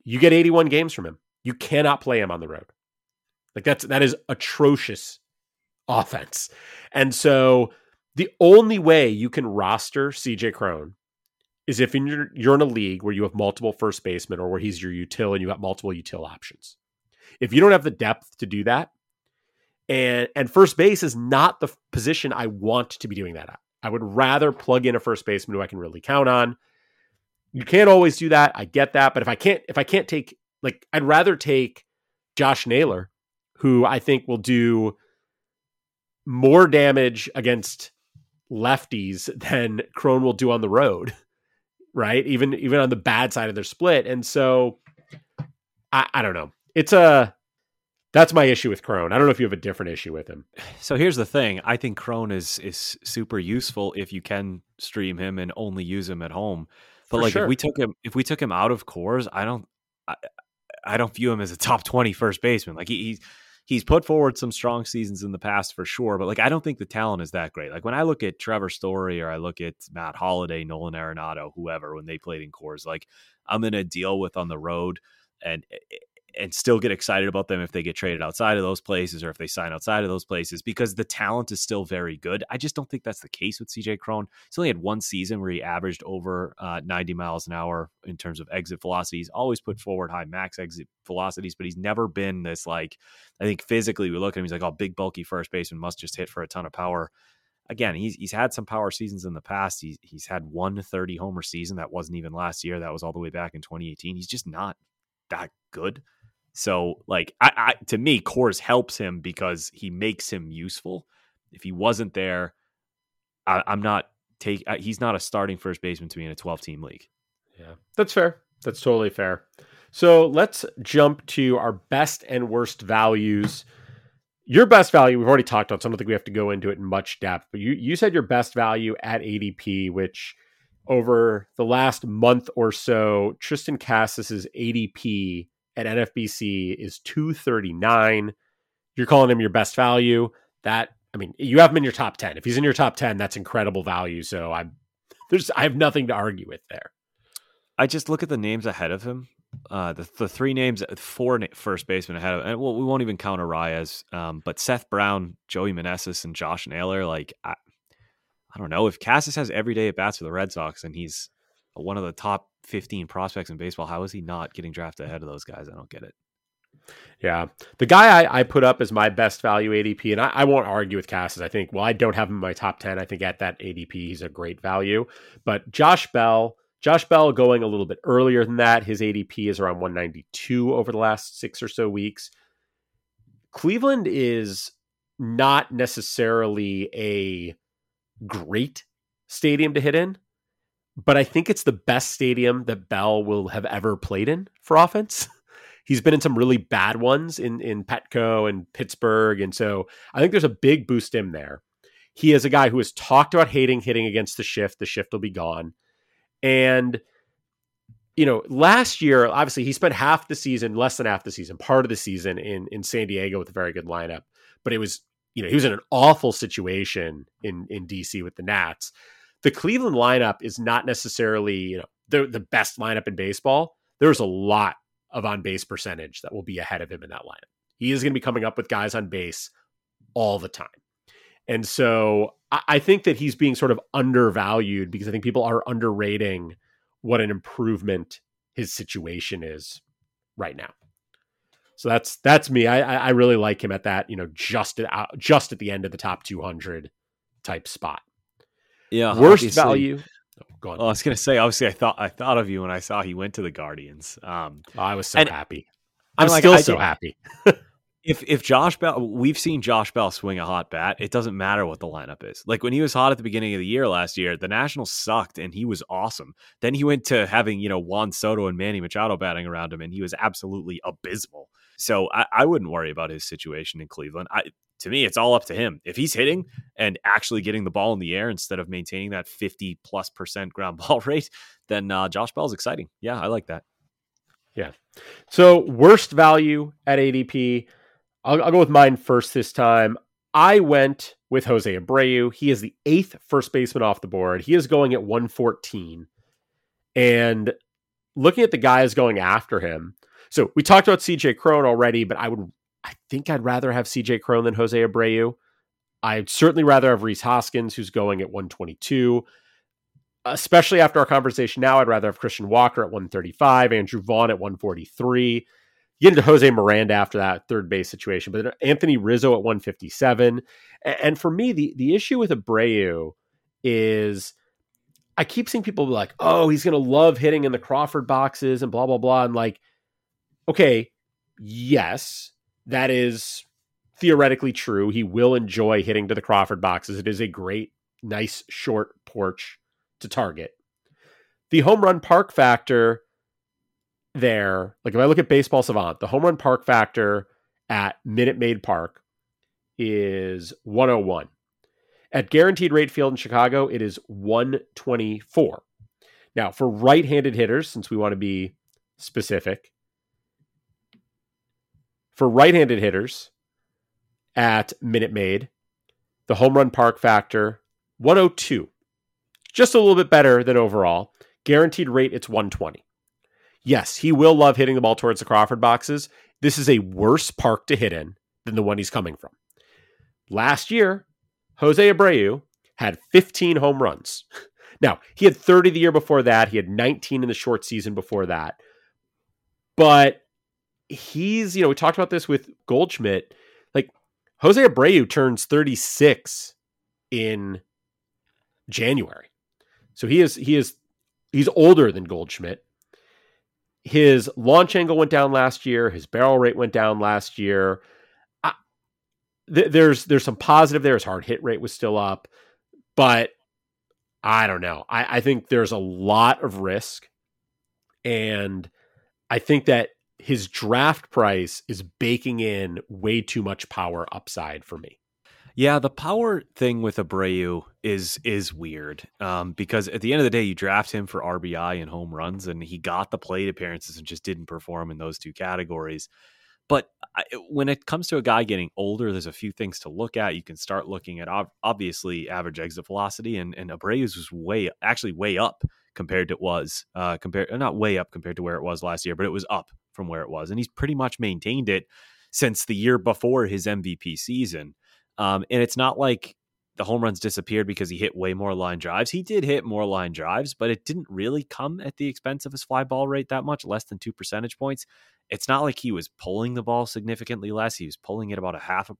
you get 81 games from him. You cannot play him on the road. Like that's that is atrocious offense. And so the only way you can roster CJ Cron is if in your, you're in a league where you have multiple first basemen or where he's your util and you got multiple util options. If you don't have the depth to do that, and and first base is not the position I want to be doing that at. I would rather plug in a first baseman who I can really count on. You can't always do that. I get that, but if I can't if I can't take like I'd rather take Josh Naylor, who I think will do more damage against lefties than Cron will do on the road, right? Even even on the bad side of their split. And so I, I don't know. It's a that's my issue with Cron. I don't know if you have a different issue with him. So here's the thing. I think Cron is is super useful if you can stream him and only use him at home. But For like sure. if we took him if we took him out of Coors, I don't I, I don't view him as a top 20 first baseman. Like he, he's he's put forward some strong seasons in the past for sure, but like I don't think the talent is that great. Like when I look at Trevor Story or I look at Matt Holliday, Nolan Arenado, whoever when they played in Coors, like I'm gonna deal with on the road and eh, and still get excited about them if they get traded outside of those places or if they sign outside of those places because the talent is still very good. I just don't think that's the case with CJ Cron. He's only had one season where he averaged over uh, 90 miles an hour in terms of exit velocity. He's always put forward high max exit velocities, but he's never been this like, I think physically we look at him, he's like, oh, big, bulky first baseman must just hit for a ton of power. Again, he's he's had some power seasons in the past. He's he's had one 30 homer season that wasn't even last year. That was all the way back in 2018. He's just not that good. So, like, I, I to me, Coors helps him because he makes him useful. If he wasn't there, I, am not take. He's not a starting first baseman to me in a 12 team league. Yeah, that's fair. That's totally fair. So let's jump to our best and worst values. Your best value, we've already talked on, so I don't think we have to go into it in much depth. But you you said your best value at ADP, which over the last month or so, Triston Casas's ADP at NFBC is 239. You're calling him your best value. That I mean, you have him in your top 10. If he's in your top 10, that's incredible value. So I'm there's I have nothing to argue with there. I just look at the names ahead of him. Uh, the, the three names, four first basemen ahead of, and well, we won't even count Arraez, um, but Seth Brown, Joey Meneses, and Josh Naylor. Like, I, I don't know if Casas has every day at bats for the Red Sox, and he's one of the top 15 prospects in baseball. How is he not getting drafted ahead of those guys? I don't get it. Yeah. The guy I, I put up as my best value ADP, and I, I, won't argue with Casas. I think, well, I don't have him in my top 10. I think at that ADP, he's a great value. But Josh Bell, Josh Bell going a little bit earlier than that. His ADP is around 192 over the last six or so weeks. Cleveland is not necessarily a great stadium to hit in but I think it's the best stadium that Bell will have ever played in for offense. He's been in some really bad ones in in Petco and Pittsburgh, and so I think there's a big boost in there. He is a guy who has talked about hating hitting against the shift. The shift will be gone, and you know, last year obviously he spent half the season, less than half the season, part of the season in in San Diego with a very good lineup, but it was you know he was in an awful situation in in DC with the Nats the Cleveland lineup is not necessarily, you know, the the best lineup in baseball. There's a lot of on base percentage that will be ahead of him in that lineup. He is going to be coming up with guys on base all the time. And so I, I think that he's being sort of undervalued because I think people are underrating what an improvement his situation is right now. So that's that's me. I I really like him at that, you know, just at just at the end of the top 200 type spot. Yeah, worst obviously. value. Oh, go on. Well, I was going to say, obviously, I thought I thought of you when I saw he went to the Guardians. Um, oh, I was so happy. I'm like, still so happy. if if Josh Bell, we've seen Josh Bell swing a hot bat. It doesn't matter what the lineup is. Like when he was hot at the beginning of the year last year, the Nationals sucked and he was awesome. Then he went to having you know Juan Soto and Manny Machado batting around him, and he was absolutely abysmal. So I, I wouldn't worry about his situation in Cleveland. I, to me, it's all up to him. If he's hitting and actually getting the ball in the air instead of maintaining that 50 plus percent ground ball rate, then uh, Josh Bell's exciting. Yeah, I like that. Yeah. So worst value at ADP. I'll, I'll go with mine first this time. I went with Jose Abreu. He is the eighth first baseman off the board. He is going at 114. And looking at the guys going after him. So we talked about CJ Cron already, but I would I think I'd rather have CJ Cron than Jose Abreu. I'd certainly rather have Rhys Hoskins, who's going at 122. Especially after our conversation now, I'd rather have Christian Walker at 135, Andrew Vaughn at 143. You get into Jose Miranda after that third base situation, but Anthony Rizzo at 157. And for me, the, the issue with Abreu is I keep seeing people be like, oh, he's going to love hitting in the Crawford boxes and blah, blah, blah. And like, okay, yes, that is theoretically true. He will enjoy hitting to the Crawford boxes. It is a great, nice, short porch to target. The home run park factor there, like if I look at Baseball Savant, the home run park factor at Minute Maid Park is 101. At Guaranteed Rate Field in Chicago, it is 124. Now, for right handed hitters, since we want to be specific, for right handed hitters at Minute Maid, the home run park factor 102. Just a little bit better than overall. Guaranteed rate, it's 120. Yes, he will love hitting the ball towards the Crawford boxes. This is a worse park to hit in than the one he's coming from. Last year, Jose Abreu had 15 home runs. Now, he had 30 the year before that. He had 19 in the short season before that. But he's, you know, we talked about this with Goldschmidt. Like Jose Abreu turns 36 in January. So he is he is he's older than Goldschmidt. His launch angle went down last year, his barrel rate went down last year th- there's there's some positive there. His hard hit rate was still up, but I don't know. I, I think there's a lot of risk, and I think that his draft price is baking in way too much power upside for me. Yeah, the power thing with Abreu is is weird um, because at the end of the day, you draft him for RBI and home runs, and he got the plate appearances and just didn't perform in those two categories. But I, when it comes to a guy getting older, there's a few things to look at. You can start looking at obviously average exit velocity, and and Abreu's was way actually way up compared to it was uh, compared uh, not way up compared to where it was last year, but it was up from where it was, and he's pretty much maintained it since the year before his MVP season. Um, and it's not like the home runs disappeared because he hit way more line drives. He did hit more line drives, but it didn't really come at the expense of his fly ball rate that much, less than two percentage points. It's not like he was pulling the ball significantly less. He was pulling it about a half a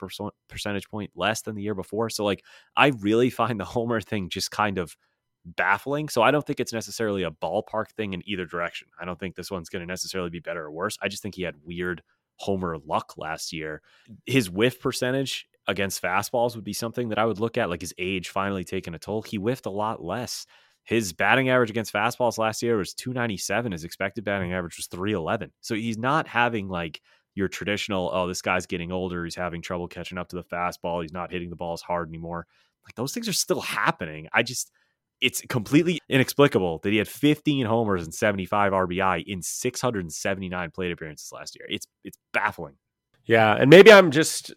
percentage point less than the year before. So, like, I really find the homer thing just kind of baffling. So, I don't think it's necessarily a ballpark thing in either direction. I don't think this one's going to necessarily be better or worse. I just think he had weird homer luck last year. His whiff percentage against fastballs would be something that I would look at, like his age finally taking a toll. He whiffed a lot less. His batting average against fastballs last year was 297. His expected batting average was 311. So he's not having like your traditional, oh, this guy's getting older. He's having trouble catching up to the fastball. He's not hitting the ball as hard anymore. Like those things are still happening. I just, it's completely inexplicable that he had 15 homers and 75 RBI in 679 plate appearances last year. It's it's baffling. Yeah, and maybe I'm just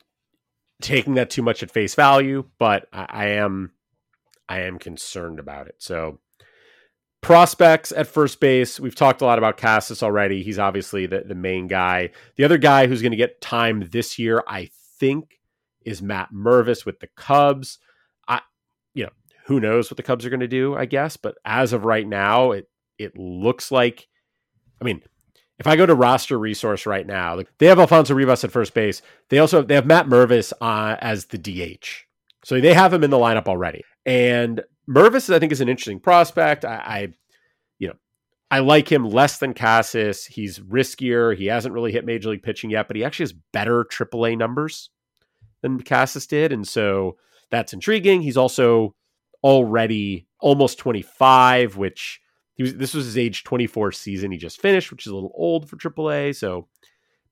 taking that too much at face value, but I, I am I am concerned about it. So prospects at first base, we've talked a lot about Casas already. He's obviously the, the main guy. The other guy who's going to get time this year, I think, is Matt Mervis with the Cubs. Who knows what the Cubs are going to do, I guess, but as of right now, it it looks like I mean, if I go to roster resource right now, they have Alfonso Rivas at first base. They also they have Matt Mervis uh, as the DH, so they have him in the lineup already. And Mervis, I think, is an interesting prospect. I, I, you know, I like him less than Casas. He's riskier. He hasn't really hit major league pitching yet, but he actually has better AAA numbers than Casas did, and so that's intriguing. He's also already almost 25, which he was this was his age 24 season he just finished, which is a little old for AAA. So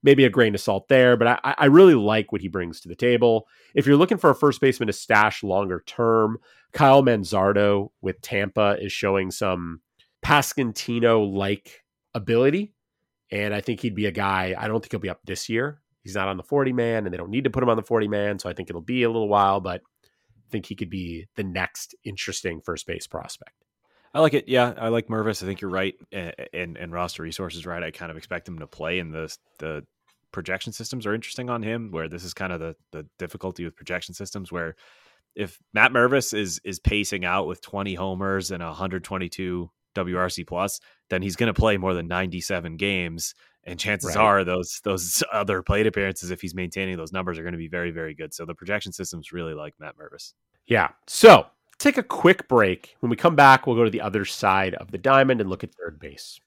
maybe a grain of salt there, but I, I really like what he brings to the table. If you're looking for a first baseman to stash longer term, Kyle Manzardo with Tampa is showing some Pasquantino like ability. And I think he'd be a guy, I don't think he'll be up this year. He's not on the 40 man, and they don't need to put him on the 40 man. So I think it'll be a little while, but think he could be the next interesting first base prospect. I like it. Yeah, I like Mervis. I think you're right, and and roster resources right. I kind of expect him to play, and the the projection systems are interesting on him. Where this is kind of the the difficulty with projection systems, where if Matt Mervis is is pacing out with 20 homers and 122 WRC plus, then he's going to play more than 97 games, and chances right. are those those other plate appearances, if he's maintaining those numbers, are going to be very very good. So the projection systems really like Matt Mervis. Yeah. So take a quick break. When we come back, we'll go to the other side of the diamond and look at third base.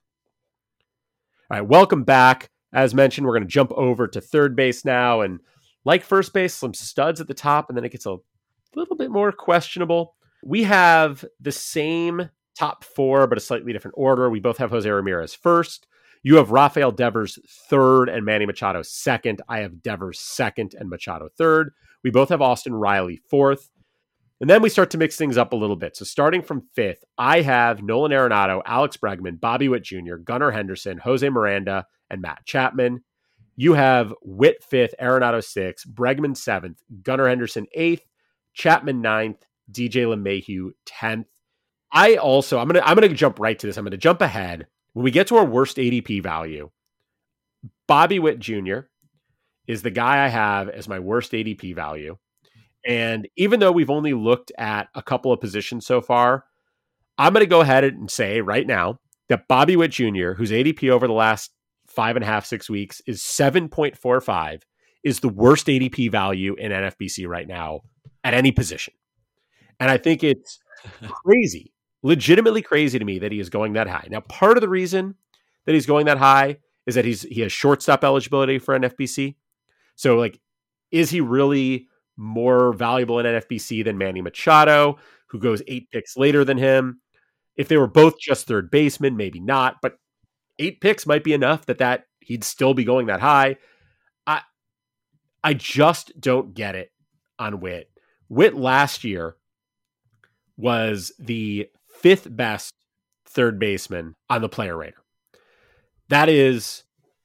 All right, welcome back. As mentioned, we're going to jump over to third base now. And like first base, some studs at the top, and then it gets a little bit more questionable. We have the same top four, but a slightly different order. We both have Jose Ramirez first. You have Rafael Devers third and Manny Machado second. I have Devers second and Machado third. We both have Austin Riley fourth. And then we start to mix things up a little bit. So starting from fifth, I have Nolan Arenado, Alex Bregman, Bobby Witt Jr., Gunnar Henderson, Jose Miranda, and Matt Chapman. You have Witt fifth, Arenado sixth, Bregman seventh, Gunnar Henderson eighth, Chapman ninth, DJ LeMahieu tenth. I also I'm gonna I'm gonna jump right to this. I'm gonna jump ahead. When we get to our worst ADP value, Bobby Witt Jr. is the guy I have as my worst ADP value. And even though we've only looked at a couple of positions so far, I'm going to go ahead and say right now that Bobby Witt Jr., whose ADP over the last five and a half, six weeks is 7.45, is the worst ADP value in NFBC right now at any position. And I think it's crazy, legitimately crazy to me that he is going that high. Now, part of the reason that he's going that high is that he's he has shortstop eligibility for NFBC. So, like, is he really more valuable in NFBC than Manny Machado, who goes eight picks later than him. If they were both just third baseman, maybe not, but eight picks might be enough that that he'd still be going that high. I I just don't get it on Witt. Witt last year was the fifth best third baseman on the player rater. That is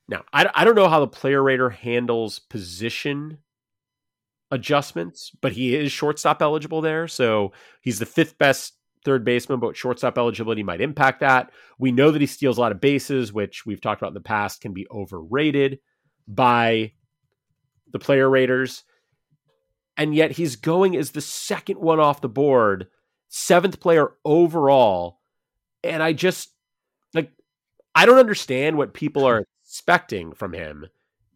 now I, I don't know how the player rater handles position adjustments, but he is shortstop eligible there. So he's the fifth best third baseman, but shortstop eligibility might impact that. We know that he steals a lot of bases, which we've talked about in the past can be overrated by the player raters. And yet he's going as the second one off the board, seventh player overall. And I just like, I don't understand what people are expecting from him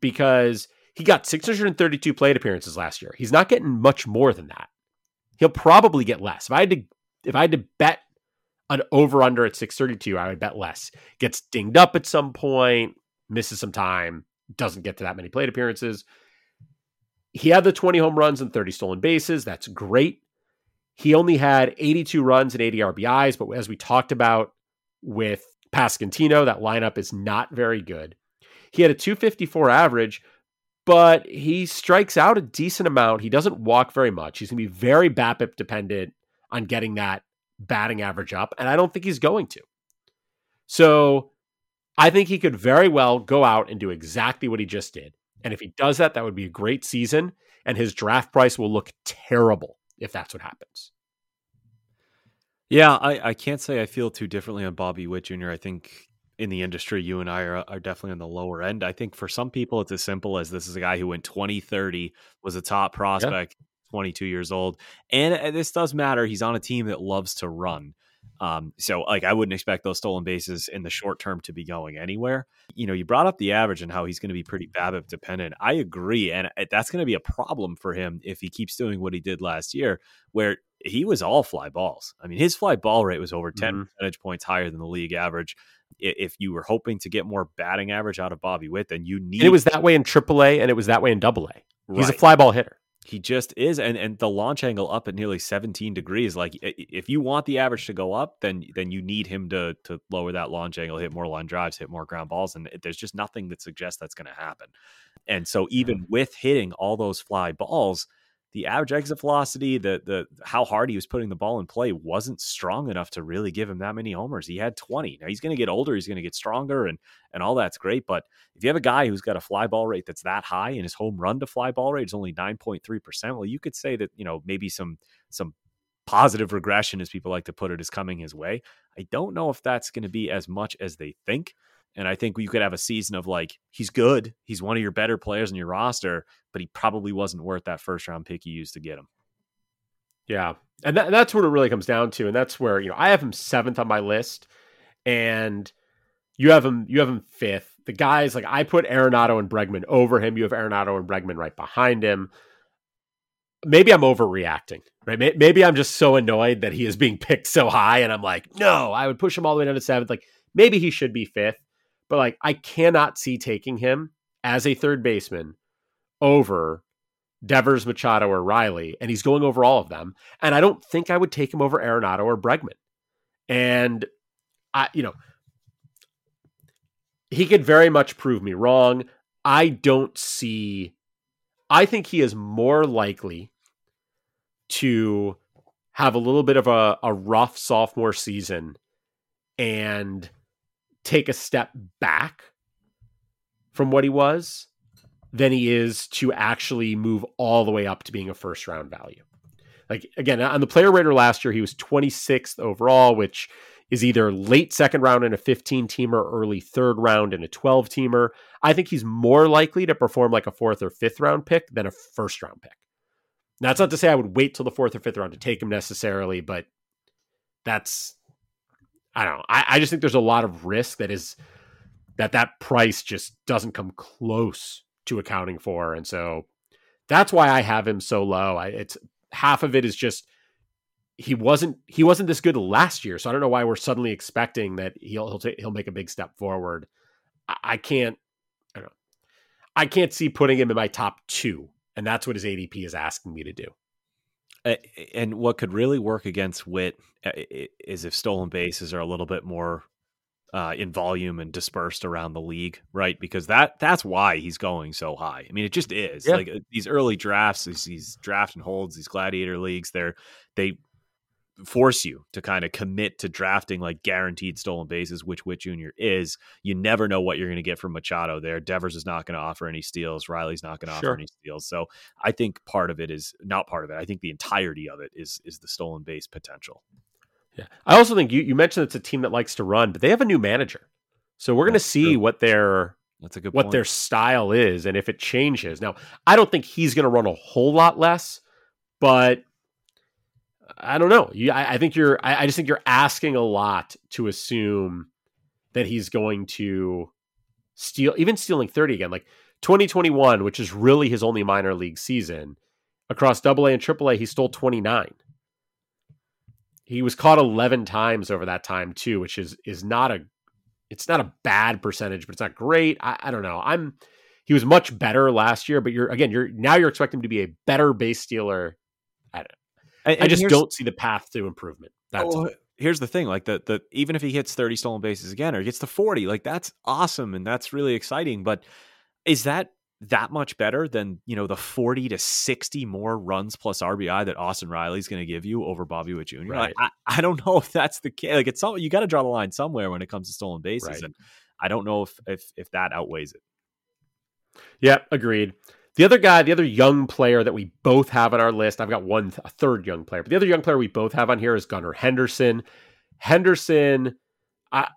because he got 632 plate appearances last year. He's not getting much more than that. He'll probably get less. If I had to if I had to bet an over under at 632, I would bet less. Gets dinged up at some point, misses some time, doesn't get to that many plate appearances. He had the 20 home runs and 30 stolen bases. That's great. He only had 82 runs and 80 RBIs, but as we talked about with Pasquantino, that lineup is not very good. He had a 254 average, but he strikes out a decent amount. He doesn't walk very much. He's going to be very BABIP dependent on getting that batting average up, and I don't think he's going to. So I think he could very well go out and do exactly what he just did. And if he does that, that would be a great season, and his draft price will look terrible if that's what happens. Yeah, I, I can't say I feel too differently on Bobby Witt Jr. I think in the industry, you and I are, are definitely on the lower end. I think for some people, it's as simple as this is a guy who in 2030 was a top prospect, yeah. 22 years old. And uh, this does matter. He's on a team that loves to run. Um, so like I wouldn't expect those stolen bases in the short term to be going anywhere. You know, you brought up the average and how he's going to be pretty BABIP dependent. I agree, and uh, that's going to be a problem for him if he keeps doing what he did last year, where he was all fly balls. I mean, his fly ball rate was over 10 mm-hmm. percentage points higher than the league average if you were hoping to get more batting average out of Bobby Witt, then you need. And it was that way in AAA, and it was that way in Double A. He's right. a fly ball hitter. He just is, and and the launch angle up at nearly 17 degrees. Like if you want the average to go up, then then you need him to to lower that launch angle, hit more line drives, hit more ground balls, and there's just nothing that suggests that's going to happen. And so even with hitting all those fly balls, the average exit velocity, the the how hard he was putting the ball in play wasn't strong enough to really give him that many homers. He had 20. Now he's going to get older, he's going to get stronger and and all that's great, but if you have a guy who's got a fly ball rate that's that high and his home run to fly ball rate is only 9.3%, well you could say that, you know, maybe some some positive regression as people like to put it is coming his way. I don't know if that's going to be as much as they think. And I think you could have a season of like, he's good. He's one of your better players in your roster, but he probably wasn't worth that first round pick you used to get him. Yeah. And that, that's what it really comes down to. And that's where, you know, I have him seventh on my list and you have him, you have him fifth. The guys like I put Arenado and Bregman over him. You have Arenado and Bregman right behind him. Maybe I'm overreacting, right? Maybe I'm just so annoyed that he is being picked so high. And I'm like, no, I would push him all the way down to seventh. Like maybe he should be fifth but like I cannot see taking him as a third baseman over Devers, Machado, or Riley, and he's going over all of them. And I don't think I would take him over Arenado or Bregman. And I, you know, he could very much prove me wrong. I don't see. I think he is more likely to have a little bit of a, a rough sophomore season and take a step back from what he was than he is to actually move all the way up to being a first round value. Like again, on the player rater last year, he was 26th overall, which is either late second round in a 15 teamer, early third round in a 12 teamer. I think he's more likely to perform like a fourth or fifth round pick than a first round pick. Now, that's not to say I would wait till the fourth or fifth round to take him necessarily, but that's I don't know. I, I just think there's a lot of risk that is that that price just doesn't come close to accounting for, and so that's why I have him so low. I, it's half of it is just he wasn't he wasn't this good last year, so I don't know why we're suddenly expecting that he'll he'll, take, he'll make a big step forward. I, I can't I don't know. I can't see putting him in my top two, and that's what his ADP is asking me to do and what could really work against Witt uh, is if stolen bases are a little bit more uh, in volume and dispersed around the league, right? Because that that's why he's going so high. I mean, it just is. Yeah. Like uh, these early drafts, these, these draft and holds, these gladiator leagues, they're they force you to kind of commit to drafting like guaranteed stolen bases, which Witt Jr. is. You never know what you're going to get from Machado there. Devers is not going to offer any steals. Riley's not going to sure. offer any steals. So I think part of it is not part of it. I think the entirety of it is is the stolen base potential. Yeah. I also think you, you mentioned it's a team that likes to run, but they have a new manager. So we're going to see true. what their that's a good what point. their style is and if it changes. Now, I don't think he's going to run a whole lot less, but I don't know. You, I, I think you're. I, I, just think you're asking a lot to assume that he's going to steal, even stealing thirty again. Like 2021, which is really his only minor league season across Double A and Triple A, he stole 29. He was caught 11 times over that time too, which is is not a. It's not a bad percentage, but it's not great. I, I don't know. I'm. He was much better last year, but you're again. You're now you're expecting him to be a better base stealer and, I just don't see the path to improvement. That's oh, here's the thing: like the the even if he hits 30 stolen bases again or gets to 40, like that's awesome and that's really exciting. But is that that much better than you know the 40 to 60 more runs plus RBI that Austin Riley's going to give you over Bobby Witt Jr. Right. Like, I, I don't know if that's the case. Like it's some, you got to draw the line somewhere when it comes to stolen bases, right. and I don't know if if if that outweighs it. Yeah, agreed. The other guy, the other young player that we both have on our list, I've got one, a third young player, but the other young player we both have on here is Gunnar Henderson. Henderson, I,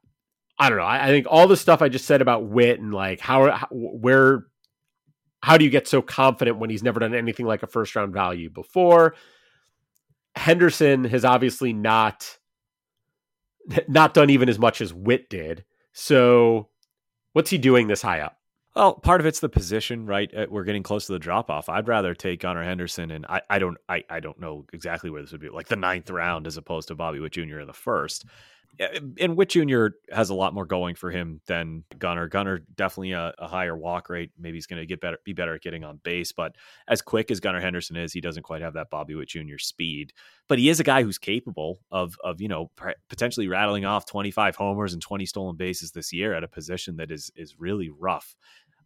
I don't know. I, I think all the stuff I just said about Witt and like how, how, where, how do you get so confident when he's never done anything like a first round value before? Henderson has obviously not, not done even as much as Witt did. So, what's he doing this high up? Well, part of it's the position, right? Uh, we're getting close to the drop off. I'd rather take Gunnar Henderson, and I, I don't, I, I don't know exactly where this would be, like the ninth round as opposed to Bobby Witt Jr. in the first. And Witt Jr. has a lot more going for him than Gunnar. Gunnar definitely a, a higher walk rate. Maybe he's going to get better, be better at getting on base. But as quick as Gunnar Henderson is, he doesn't quite have that Bobby Witt Jr. speed. But he is a guy who's capable of, of you know, potentially rattling off 25 homers and 20 stolen bases this year at a position that is is really rough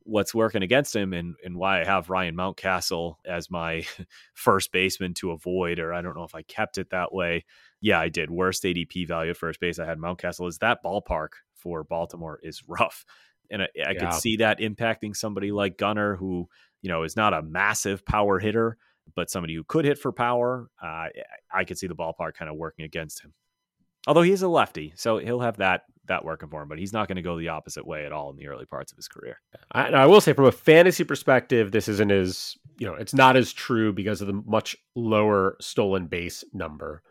what's working against him and, and why I have Ryan Mountcastle as my first baseman to avoid, or I don't know if I kept it that way. Yeah, I did. Worst ADP value at first base. I had Mountcastle. Is that ballpark for Baltimore is rough. And I, I yeah. could see that impacting somebody like Gunnar, who, you know, is not a massive power hitter, but somebody who could hit for power. Uh, I could see the ballpark kind of working against him. Although he is a lefty, so he'll have that that working for him, but he's not going to go the opposite way at all in the early parts of his career. I, I, will say, from a fantasy perspective, this isn't as you know, it's not as true because of the much lower stolen base number.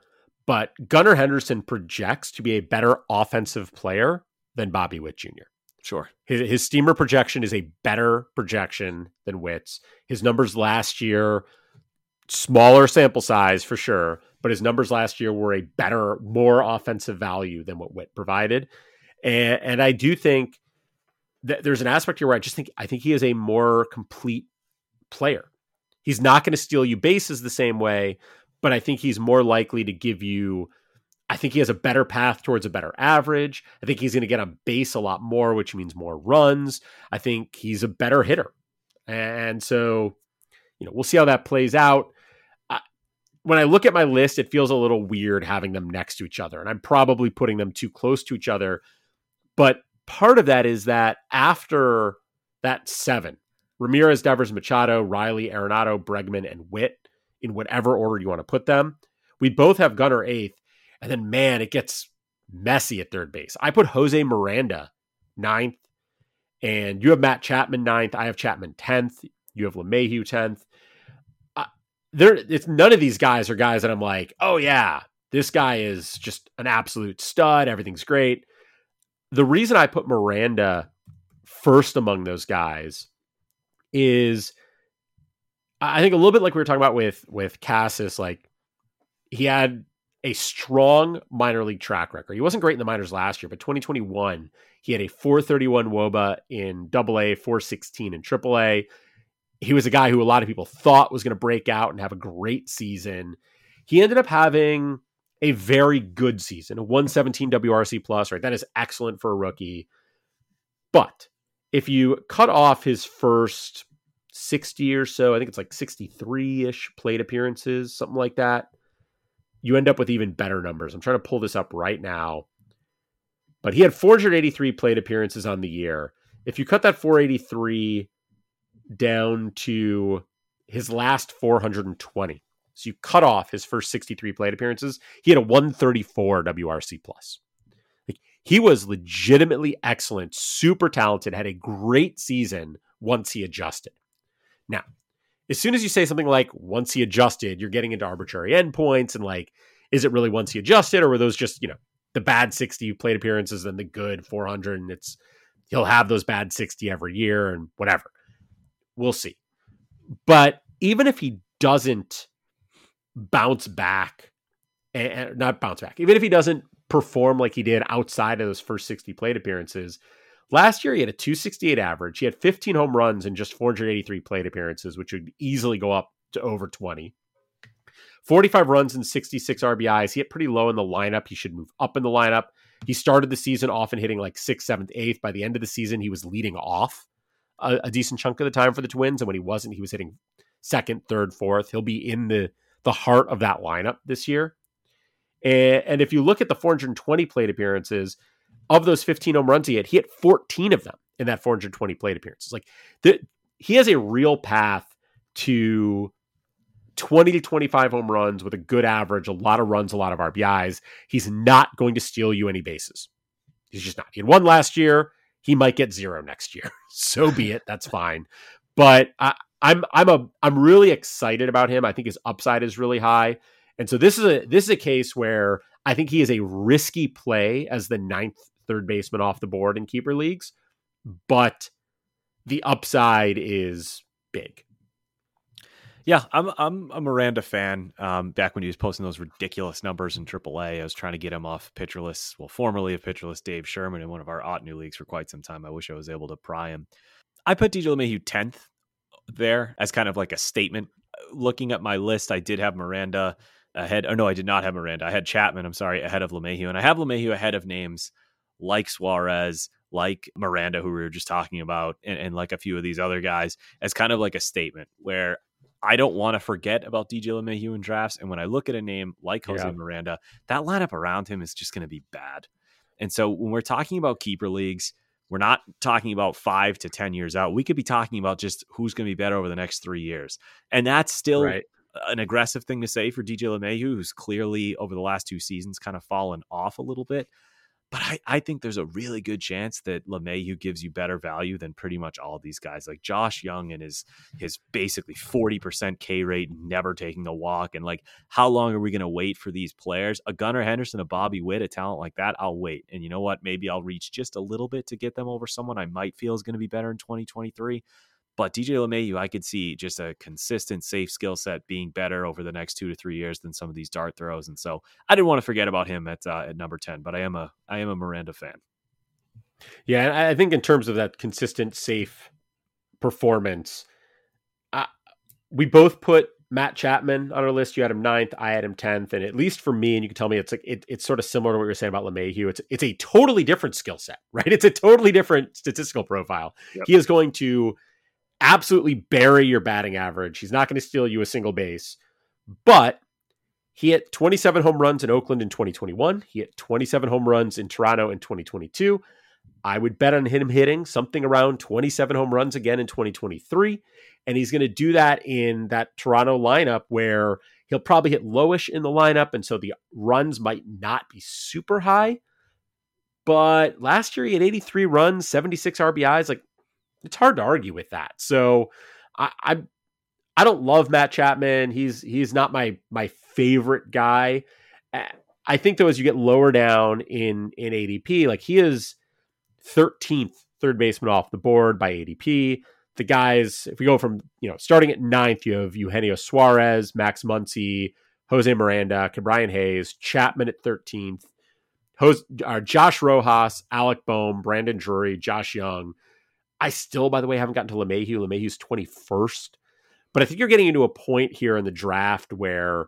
But Gunnar Henderson projects to be a better offensive player than Bobby Witt Jr. Sure. His, his steamer projection is a better projection than Witt's. His numbers last year, smaller sample size for sure, but his numbers last year were a better, more offensive value than what Witt provided. And, and I do think that there's an aspect here where I just think I think he is a more complete player. He's not going to steal you bases the same way, but I think he's more likely to give you. I think he has a better path towards a better average. I think he's going to get on base a lot more, which means more runs. I think he's a better hitter. And so, you know, we'll see how that plays out when I look at my list, it feels a little weird having them next to each other. And I'm probably putting them too close to each other. But part of that is that after that seven, Ramirez, Devers, Machado, Riley, Arenado, Bregman, and Witt, in whatever order you want to put them, we both have Gunnar eighth. And then, man, it gets messy at third base. I put Jose Miranda ninth, and you have Matt Chapman ninth. I have Chapman 10th. You have LeMahieu 10th there it's none of these guys are guys that I'm like, oh yeah, this guy is just an absolute stud. Everything's great. The reason I put Miranda first among those guys is I think a little bit like we were talking about with with Casas, like he had a strong minor league track record. He wasn't great in the minors last year, but 2021, he had a 431 WOBA in double A, 416 in triple A he was a guy who a lot of people thought was going to break out and have a great season. He ended up having a very good season, a 117 WRC plus, right? That is excellent for a rookie. But if you cut off his first 60 or so, I think it's like 63 ish plate appearances, something like that, you end up with even better numbers. I'm trying to pull this up right now. But he had 483 plate appearances on the year. If you cut that 483 down to his last 420. So you cut off his first 63 plate appearances. He had a 134 WRC plus. Like he was legitimately excellent, super talented, had a great season once he adjusted. Now, as soon as you say something like once he adjusted, you're getting into arbitrary endpoints and like, is it really once he adjusted, or were those just, you know, the bad 60 plate appearances and the good 400 and it's he'll have those bad 60 every year and whatever. We'll see. But even if he doesn't bounce back, and not bounce back, even if he doesn't perform like he did outside of those first 60 plate appearances, last year he had a 268 average. He had 15 home runs and just 483 plate appearances, which would easily go up to over 20. 45 runs and 66 RBIs. He hit pretty low in the lineup. He should move up in the lineup. He started the season often hitting like sixth, seventh, eighth. By the end of the season, he was leading off a, a decent chunk of the time for the Twins, and when he wasn't, he was hitting second, third, fourth. He'll be in the the heart of that lineup this year. And, and if you look at the 420 plate appearances, of those 15 home runs he hit, he hit 14 of them in that 420 plate appearances. Like the, he has a real path to 20 to 25 home runs with a good average, a lot of runs, a lot of RBIs. He's not going to steal you any bases. He's just not. He had one last year he might get zero next year. so be it. That's fine. But I, I'm I'm a I'm really excited about him. I think his upside is really high. And so this is a this is a case where I think he is a risky play as the ninth third baseman off the board in keeper leagues, but the upside is big. Yeah, I'm I'm a Miranda fan. Um, back when he was posting those ridiculous numbers in AAA, I was trying to get him off Pitcher List, well, formerly of Pitcher List Dave Sherman in one of our Ottoneu leagues for quite some time. I wish I was able to pry him. I put DJ LeMahieu tenth there as kind of like a statement. Looking at my list, I did have Miranda ahead. Oh no, I did not have Miranda. I had Chapman. I'm sorry, ahead of LeMahieu, and I have LeMahieu ahead of names like Suarez, like Miranda, who we were just talking about, and, and like a few of these other guys, as kind of like a statement where I don't want to forget about DJ LeMahieu in drafts. And when I look at a name like Jose yeah. Miranda, that lineup around him is just going to be bad. And so when we're talking about keeper leagues, we're not talking about five to 10 years out. We could be talking about just who's going to be better over the next three years. And that's still right. an aggressive thing to say for DJ LeMahieu, who's clearly over the last two seasons kind of fallen off a little bit. But I, I think there's a really good chance that LeMahieu gives you better value than pretty much all these guys. Like Josh Jung and his his basically 40% K rate, never taking a walk. And like, how long are we going to wait for these players? A Gunnar Henderson, a Bobby Witt, a talent like that, I'll wait. And you know what? Maybe I'll reach just a little bit to get them over someone I might feel is going to be better in 2023. But DJ LeMahieu, I could see just a consistent, safe skill set being better over the next two to three years than some of these dart throws. And so I didn't want to forget about him at uh, at number ten. But I am a I am a Miranda fan. Yeah, I think in terms of that consistent, safe performance, uh, we both put Matt Chapman on our list. You had him ninth, I had him tenth, and at least for me, and you can tell me it's like it, it's sort of similar to what you're saying about LeMahieu. It's it's a totally different skill set, right? It's a totally different statistical profile. Yep. He is going to absolutely bury your batting average. He's not going to steal you a single base, but he hit 27 home runs in Oakland in 2021. He hit 27 home runs in Toronto in 2022. I would bet on him hitting something around 27 home runs again in 2023. And he's going to do that in that Toronto lineup where he'll probably hit lowish in the lineup. And so the runs might not be super high. But last year he had 83 runs, 76 RBIs. Like it's hard to argue with that. So I, I I don't love Matt Chapman. He's he's not my my favorite guy. I think though as you get lower down in in ADP, like he is 13th third baseman off the board by ADP. The guys, if we go from you know starting at ninth, you have Eugenio Suarez, Max Muncy, Jose Miranda, Ke'Bryan Hayes, Chapman at 13th, Jose, uh, Josh Rojas, Alec Bohm, Brandon Drury, Josh Jung. I still, by the way, haven't gotten to LeMahieu. LeMahieu's 21st. But I think you're getting into a point here in the draft where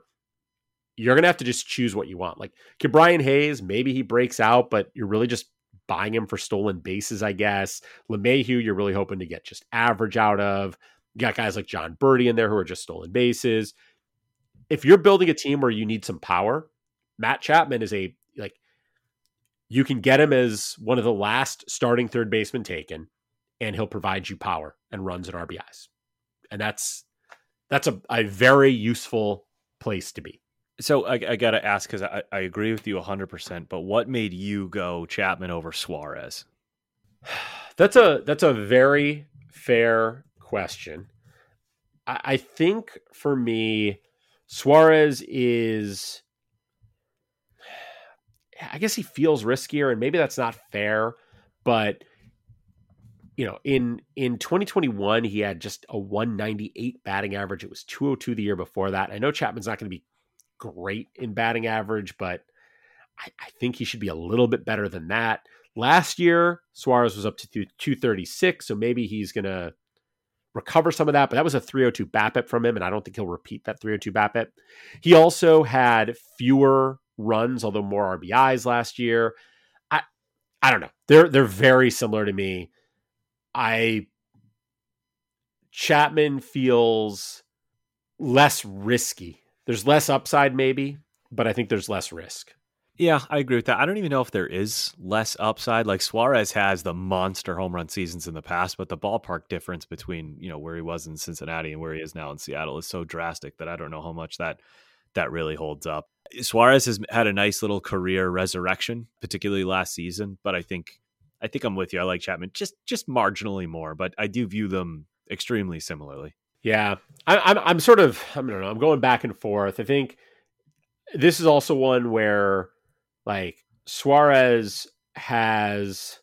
you're going to have to just choose what you want. Like Brian Hayes, maybe he breaks out, but you're really just buying him for stolen bases, I guess. LeMahieu, you're really hoping to get just average out of. You got guys like Jon Berti in there who are just stolen bases. If you're building a team where you need some power, Matt Chapman is a like you can get him as one of the last starting third baseman taken and he'll provide you power and runs and RBIs. And that's that's a, a very useful place to be. So I, I got to ask because I, I agree with you 100%, but what made you go Chapman over Suarez? That's a that's a very fair question. I, I think for me, Suarez is I guess he feels riskier, and maybe that's not fair, but you know, in in 2021, he had just a 198 batting average. It was 202 the year before that. I know Chapman's not going to be great in batting average, but I, I, think he should be a little bit better than that. Last year, Suarez was up to 236, so maybe he's going to recover some of that. But that was a 302 BABIP from him, and I don't think he'll repeat that 302 BABIP. He also had fewer runs, although more RBIs last year. I I don't know. They're they're very similar to me. I Chapman feels less risky. There's less upside, maybe, but I think there's less risk. Yeah, I agree with that. I don't even know if there is less upside. Like Suarez has the monster home run seasons in the past, but the ballpark difference between you know where he was in Cincinnati and where he is now in Seattle is so drastic that I don't know how much that that really holds up. Suarez has had a nice little career resurrection, particularly last season, but I think I think I'm with you. I like Chapman just just marginally more, but I do view them extremely similarly. Yeah, I, I'm I'm sort of I don't know. I'm going back and forth. I think this is also one where like Suarez has,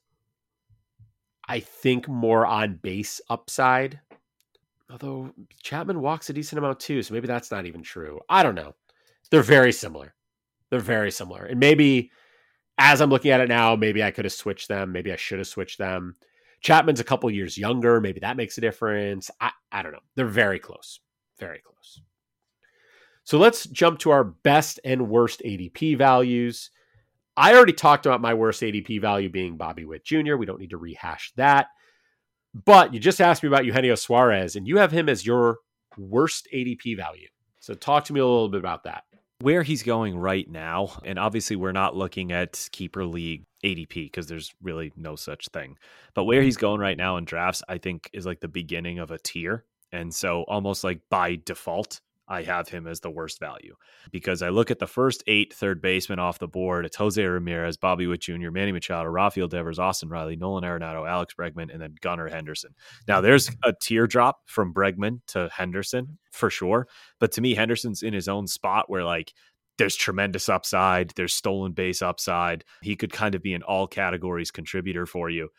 I think, more on base upside. Although Chapman walks a decent amount too, so maybe that's not even true. I don't know. They're very similar. They're very similar, and maybe as I'm looking at it now, maybe I could have switched them. Maybe I should have switched them. Chapman's a couple years younger. Maybe that makes a difference. I, I don't know. They're very close. Very close. So let's jump to our best and worst ADP values. I already talked about my worst ADP value being Bobby Witt Jr. We don't need to rehash that. But you just asked me about Eugenio Suarez, and you have him as your worst ADP value. So talk to me a little bit about that. Where he's going right now, and obviously we're not looking at keeper league ADP because there's really no such thing. But where mm-hmm. he's going right now in drafts, I think is like the beginning of a tier. And so almost like by default, I have him as the worst value because I look at the first eight third basemen off the board. It's Jose Ramirez, Bobby Witt Jr., Manny Machado, Rafael Devers, Austin Riley, Nolan Arenado, Alex Bregman, and then Gunnar Henderson. Now, mm-hmm. there's a teardrop from Bregman to Henderson for sure. But to me, Henderson's in his own spot where like there's tremendous upside, there's stolen base upside. He could kind of be an all categories contributor for you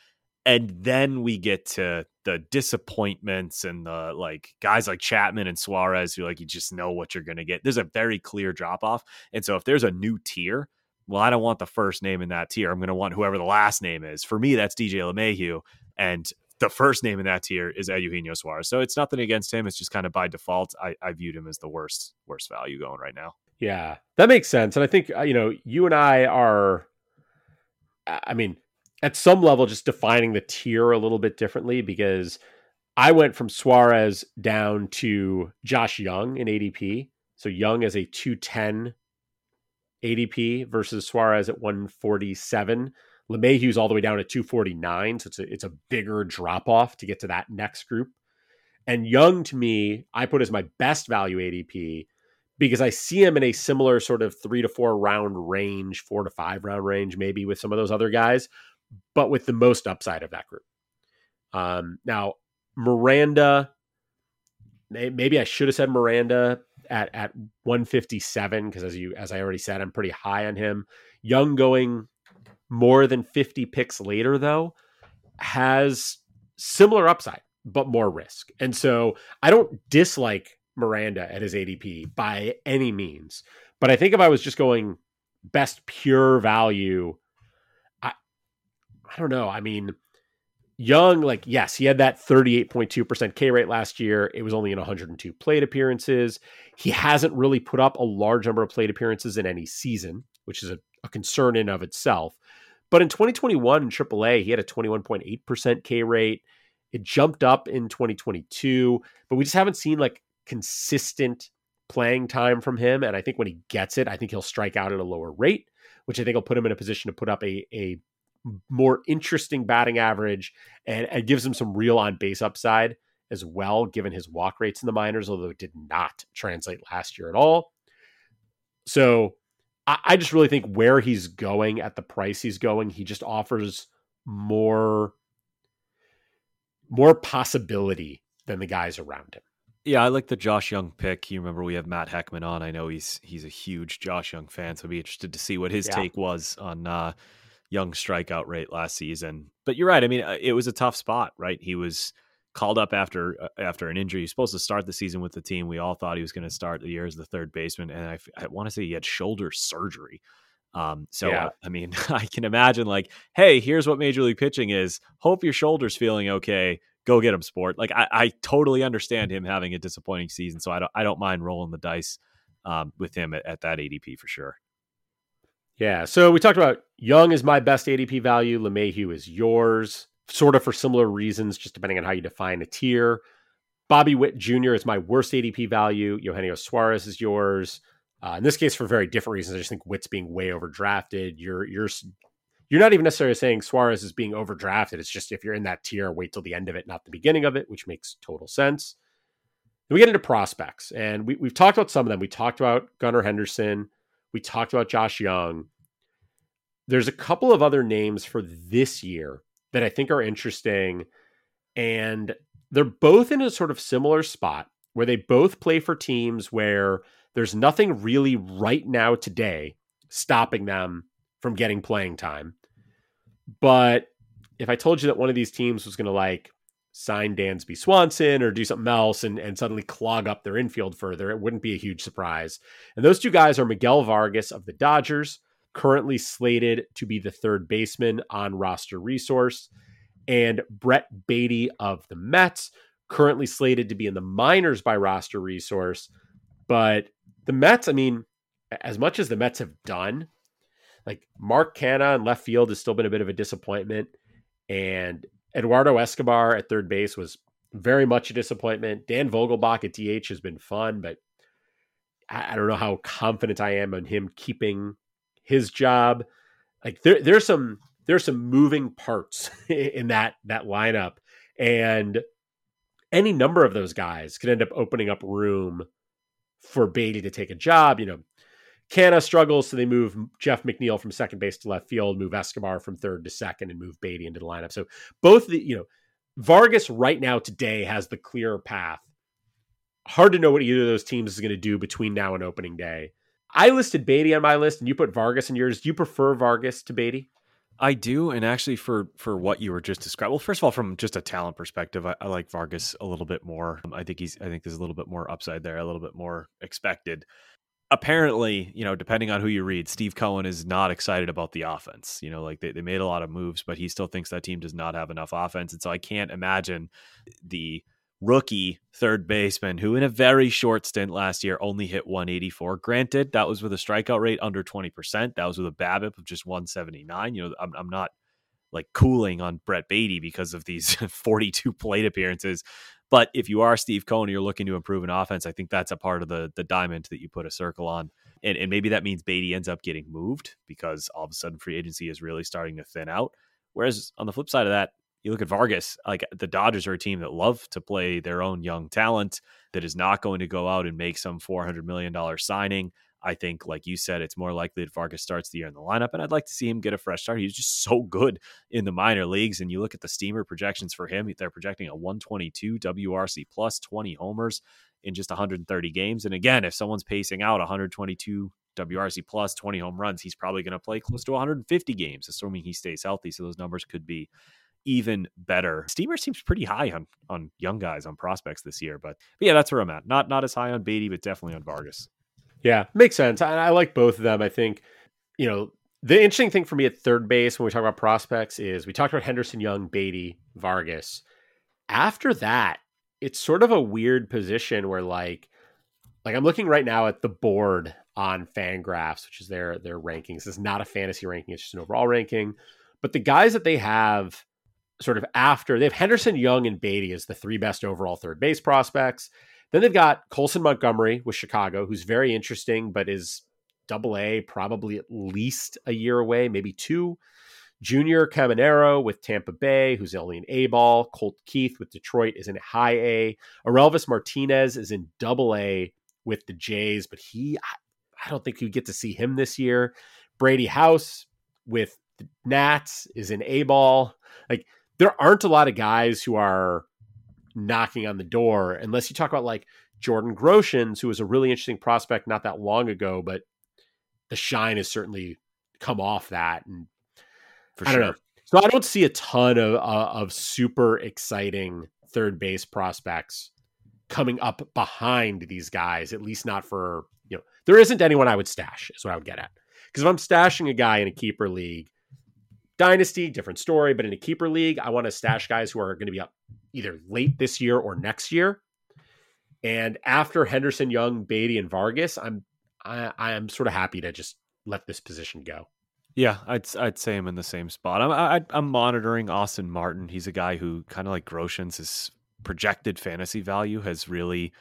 and then we get to the disappointments and the like guys like Chapman and Suarez who like you just know what you're going to get. There's a very clear drop off. And so if there's a new tier, well, I don't want the first name in that tier. I'm going to want whoever the last name is. For me, that's DJ LeMahieu. And the first name in that tier is Eugenio Suarez. So it's nothing against him. It's just kind of by default. I, I viewed him as the worst, worst value going right now. Yeah, that makes sense. And I think, uh, you know, you and I are, I mean, at some level just defining the tier a little bit differently because I went from Suarez down to Josh Jung in ADP. So Jung is a 210 ADP versus Suarez at 147. LeMahieu's all the way down at 249. So it's a, it's a bigger drop off to get to that next group. And Jung to me, I put as my best value ADP because I see him in a similar sort of three to four round range, four to five round range, maybe with some of those other guys, but with the most upside of that group. Um, now, Miranda, maybe I should have said Miranda at at 157 because as you as I already said, I'm pretty high on him. Jung going more than 50 picks later though has similar upside but more risk. And so I don't dislike Miranda at his ADP by any means. But I think if I was just going best pure value I don't know. I mean, Jung, like, yes, he had that 38.2% K rate last year. It was only in 102 plate appearances. He hasn't really put up a large number of plate appearances in any season, which is a, a concern in of itself. But in 2021 in AAA, he had a 21.8% K rate. It jumped up in 2022, but we just haven't seen like consistent playing time from him. And I think when he gets it, I think he'll strike out at a lower rate, which I think will put him in a position to put up a, a more interesting batting average and, and gives him some real on base upside as well, given his walk rates in the minors, although it did not translate last year at all. So I, I just really think where he's going at the price he's going, he just offers more more possibility than the guys around him. Yeah, I like the Josh Jung pick. You remember we have Matt Heckman on. I know he's he's a huge Josh Jung fan, so I'd be interested to see what his yeah. take was on uh, Jung strikeout rate last season. But you're right. I mean, uh, it was a tough spot, right? He was called up after uh, after an injury. He's supposed to start the season with the team. We all thought he was going to start the year as the third baseman, and I, I want to say he had shoulder surgery. Um, so yeah. uh, I mean, I can imagine like, hey, here's what Major League Pitching is. Hope your shoulder's feeling okay. Go get him, sport. Like I, I totally understand him having a disappointing season, so I don't I don't mind rolling the dice um, with him at, at that ADP for sure. Yeah. So we talked about Jung is my best ADP value. LeMahieu is yours, sort of for similar reasons, just depending on how you define a tier. Bobby Witt Jr. is my worst ADP value. Eugenio Suarez is yours. Uh, in this case, for very different reasons. I just think Witt's being way overdrafted. You're you're you're not even necessarily saying Suarez is being overdrafted. It's just if you're in that tier, wait till the end of it, not the beginning of it, which makes total sense. Then we get into prospects, and we, we've talked about some of them. We talked about Gunnar Henderson. We talked about Josh Jung. There's a couple of other names for this year that I think are interesting. And they're both in a sort of similar spot where they both play for teams where there's nothing really right now today stopping them from getting playing time. But if I told you that one of these teams was going to like sign Dansby Swanson or do something else and, and suddenly clog up their infield further, it wouldn't be a huge surprise. And those two guys are Miguel Vargas of the Dodgers, currently slated to be the third baseman on roster resource, and Brett Baty of the Mets, currently slated to be in the minors by roster resource. But the Mets, I mean, as much as the Mets have done, like Mark Canha in left field has still been a bit of a disappointment, and Eduardo Escobar at third base was very much a disappointment. Dan Vogelbach at DH has been fun, but I, I don't know how confident I am in him keeping his job. Like there, there's some there's some moving parts in that that lineup, and any number of those guys could end up opening up room for Baty to take a job. You know, Canha struggles, so they move Jeff McNeil from second base to left field, move Escobar from third to second, and move Baty into the lineup. So both the you know Vargas right now today has the clear path. Hard to know what either of those teams is going to do between now and opening day. I listed Baty on my list, and you put Vargas in yours. Do you prefer Vargas to Baty? I do, and actually, for for what you were just describing, well, first of all, from just a talent perspective, I, I, like Vargas a little bit more. I think he's, I think there's a little bit more upside there, a little bit more expected. Apparently, you know, depending on who you read, Steve Cohen is not excited about the offense. You know, like they, they made a lot of moves, but he still thinks that team does not have enough offense, and so I can't imagine the rookie third baseman who in a very short stint last year only hit 184 granted that was with a strikeout rate under 20% that was with a babip of just 179 you know i'm, I'm not like cooling on brett Baty because of these 42 plate appearances but if you are steve cohen and you're looking to improve an offense i think that's a part of the the diamond that you put a circle on and, and maybe that means Baty ends up getting moved because all of a sudden free agency is really starting to thin out whereas on the flip side of that you look at Vargas, like the Dodgers are a team that love to play their own young talent that is not going to go out and make some $400 million signing. I think, like you said, it's more likely that Vargas starts the year in the lineup, and I'd like to see him get a fresh start. He's just so good in the minor leagues. And you look at the steamer projections for him, they're projecting a 122 WRC plus 20 homers in just 130 games. And again, if someone's pacing out 122 WRC plus 20 home runs, he's probably going to play close to 150 games, assuming he stays healthy. So those numbers could be even better. Steamer seems pretty high on on young guys on prospects this year, but, but yeah, that's where I'm at. Not not as high on Baty, but definitely on Vargas. Yeah, makes sense. I, I like both of them. I think you know the interesting thing for me at third base when we talk about prospects is we talked about Henderson, Jung, Baty, Vargas. After that, it's sort of a weird position where like like I'm looking right now at the board on Fangraphs, which is their their rankings. Is not a fantasy ranking; it's just an overall ranking. But the guys that they have sort of after they have Henderson, Jung, and Baty as the three best overall third base prospects. Then they've got Colson Montgomery with Chicago, who's very interesting, but is double A, probably at least a year away, maybe two. Junior Caminero with Tampa Bay, who's only an A ball. Colt Keith with Detroit is in high A. Orelvis Martinez is in double A with the Jays, but he, I don't think you get to see him this year. Brady House with the Nats is in A ball. Like there aren't a lot of guys who are knocking on the door unless you talk about like Jordan Groshans, who was a really interesting prospect not that long ago, but the shine has certainly come off that. And for sure. Know. So I don't see a ton of, uh, of super exciting third base prospects coming up behind these guys, at least not for, you know, there isn't anyone I would stash, is what I would get at. Because if I'm stashing a guy in a keeper league, Dynasty, different story. But in a keeper league, I want to stash guys who are going to be up either late this year or next year. And after Henderson, Jung, Baty, and Vargas, I'm I, I am sort of happy to just let this position go. Yeah, I'd I'd say I'm in the same spot. I'm I, am i am monitoring Austin Martin. He's a guy who kind of like Groshans, his projected fantasy value has really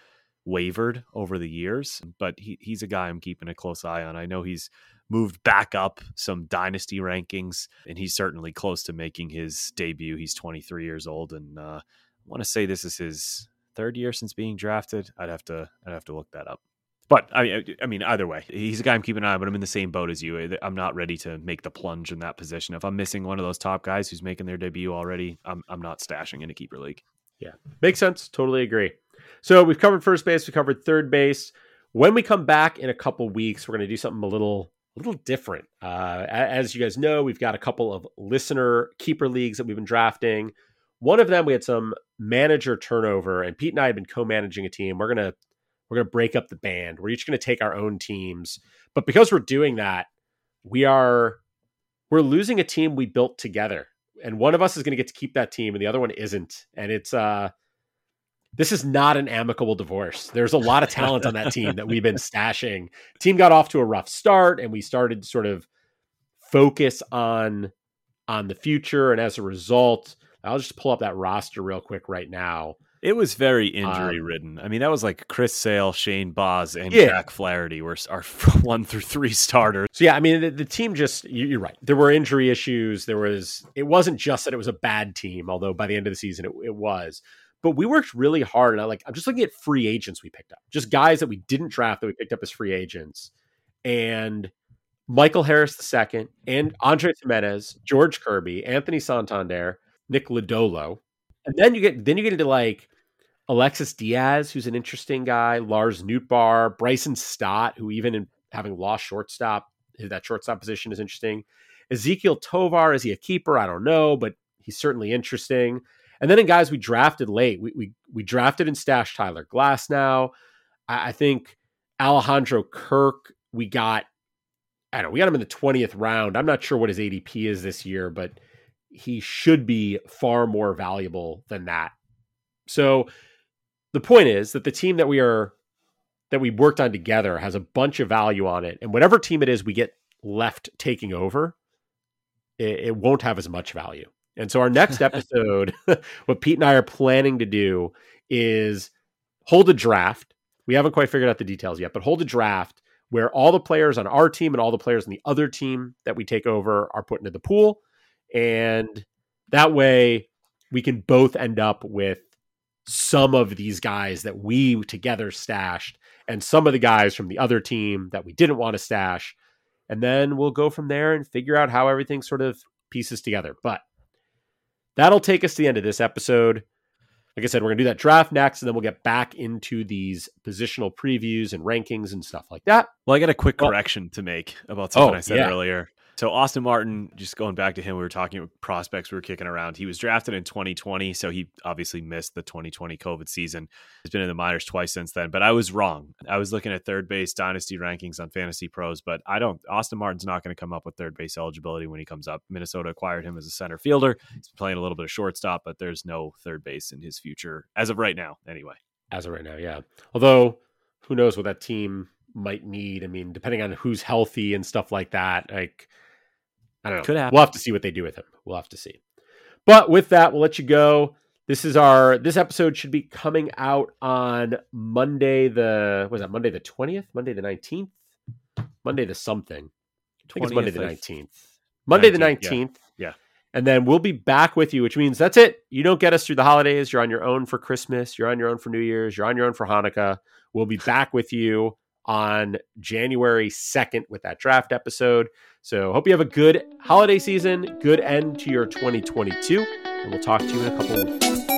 wavered over the years, but he, he's a guy I'm keeping a close eye on. I know he's moved back up some dynasty rankings, and he's certainly close to making his debut. He's 23 years old, and uh, I want to say this is his third year since being drafted. I'd have to I'd have to look that up. But I, I mean, either way, he's a guy I'm keeping an eye on. But I'm in the same boat as you. I'm not ready to make the plunge in that position. If I'm missing one of those top guys who's making their debut already, I'm I'm not stashing in a keeper league. Yeah, makes sense. Totally agree. So we've covered first base, we covered third base. When we come back in a couple weeks, we're going to do something a little a little different. Uh, as you guys know, we've got a couple of listener keeper leagues that we've been drafting. One of them we had some manager turnover, and Pete and I have been co-managing a team. We're gonna we're gonna break up the band. We're each gonna take our own teams, but because we're doing that, we are we're losing a team we built together, and one of us is gonna get to keep that team, and the other one isn't. And it's uh this is not an amicable divorce. There's a lot of talent on that team that we've been stashing. Team got off to a rough start, and we started sort of focus on on the future, and as a result, I'll just pull up that roster real quick right now. It was very injury ridden. Um, I mean, that was like Chris Sale, Shane Baz, and yeah. Jack Flaherty were our one through three starters. So yeah, I mean, the, the team just you're right. There were injury issues. There was. It wasn't just that it was a bad team, although by the end of the season it, it was. But we worked really hard, and I like. I'm just looking at free agents we picked up, just guys that we didn't draft that we picked up as free agents, and Michael Harris II, and Andre Gimenez, George Kirby, Anthony Santander, Nick Lodolo, and then you get then you get into like Alexis Diaz, who's an interesting guy, Lars Nootbaar, Bryson Stott, who even in having lost shortstop, that shortstop position is interesting. Ezequiel Tovar, is he a keeper? I don't know, but he's certainly interesting. And then in guys we drafted late, we we, we drafted and stashed Tyler Glasnow. I, I think Alejandro Kirk, we got, I don't know, we got him in the 20th round. I'm not sure what his ADP is this year, but he should be far more valuable than that. So the point is that the team that we are that we worked on together has a bunch of value on it, and whatever team it is we get left taking over, it, it won't have as much value. And so our next episode, what Pete and I are planning to do is hold a draft. We haven't quite figured out the details yet, but hold a draft where all the players on our team and all the players on the other team that we take over are put into the pool. And that way we can both end up with some of these guys that we together stashed and some of the guys from the other team that we didn't want to stash. And then we'll go from there and figure out how everything sort of pieces together. But that'll take us to the end of this episode. Like I said, we're going to do that draft next, and then we'll get back into these positional previews and rankings and stuff like that. Well, I got a quick correction to make about oh, something oh, I said yeah. earlier. So Austin Martin, just going back to him, we were talking prospects we were kicking around. He was drafted in 2020, so he obviously missed the 2020 COVID season. He's been in the minors twice since then, but I was wrong. I was looking at third base dynasty rankings on Fantasy Pros, but I don't. Austin Martin's not going to come up with third base eligibility when he comes up. Minnesota acquired him as a center fielder. He's playing a little bit of shortstop, but there's no third base in his future as of right now, anyway. As of right now, yeah. Although, who knows what that team might need? I mean, depending on who's healthy and stuff like that, like I don't know. Could happen. We'll have to see what they do with him. We'll have to see. But with that, we'll let you go. This is our this episode should be coming out on Monday the was that Monday the 20th? Monday the 19th? Monday the something. I think it's Monday the 19th. Monday 19th, the 19th. Yeah. yeah. And then we'll be back with you, which means that's it. You don't get us through the holidays. You're on your own for Christmas. You're on your own for New Year's. You're on your own for Hanukkah. We'll be back with you on January 2nd with that draft episode. So, hope you have a good holiday season, good end to your 2022, and we'll talk to you in a couple weeks.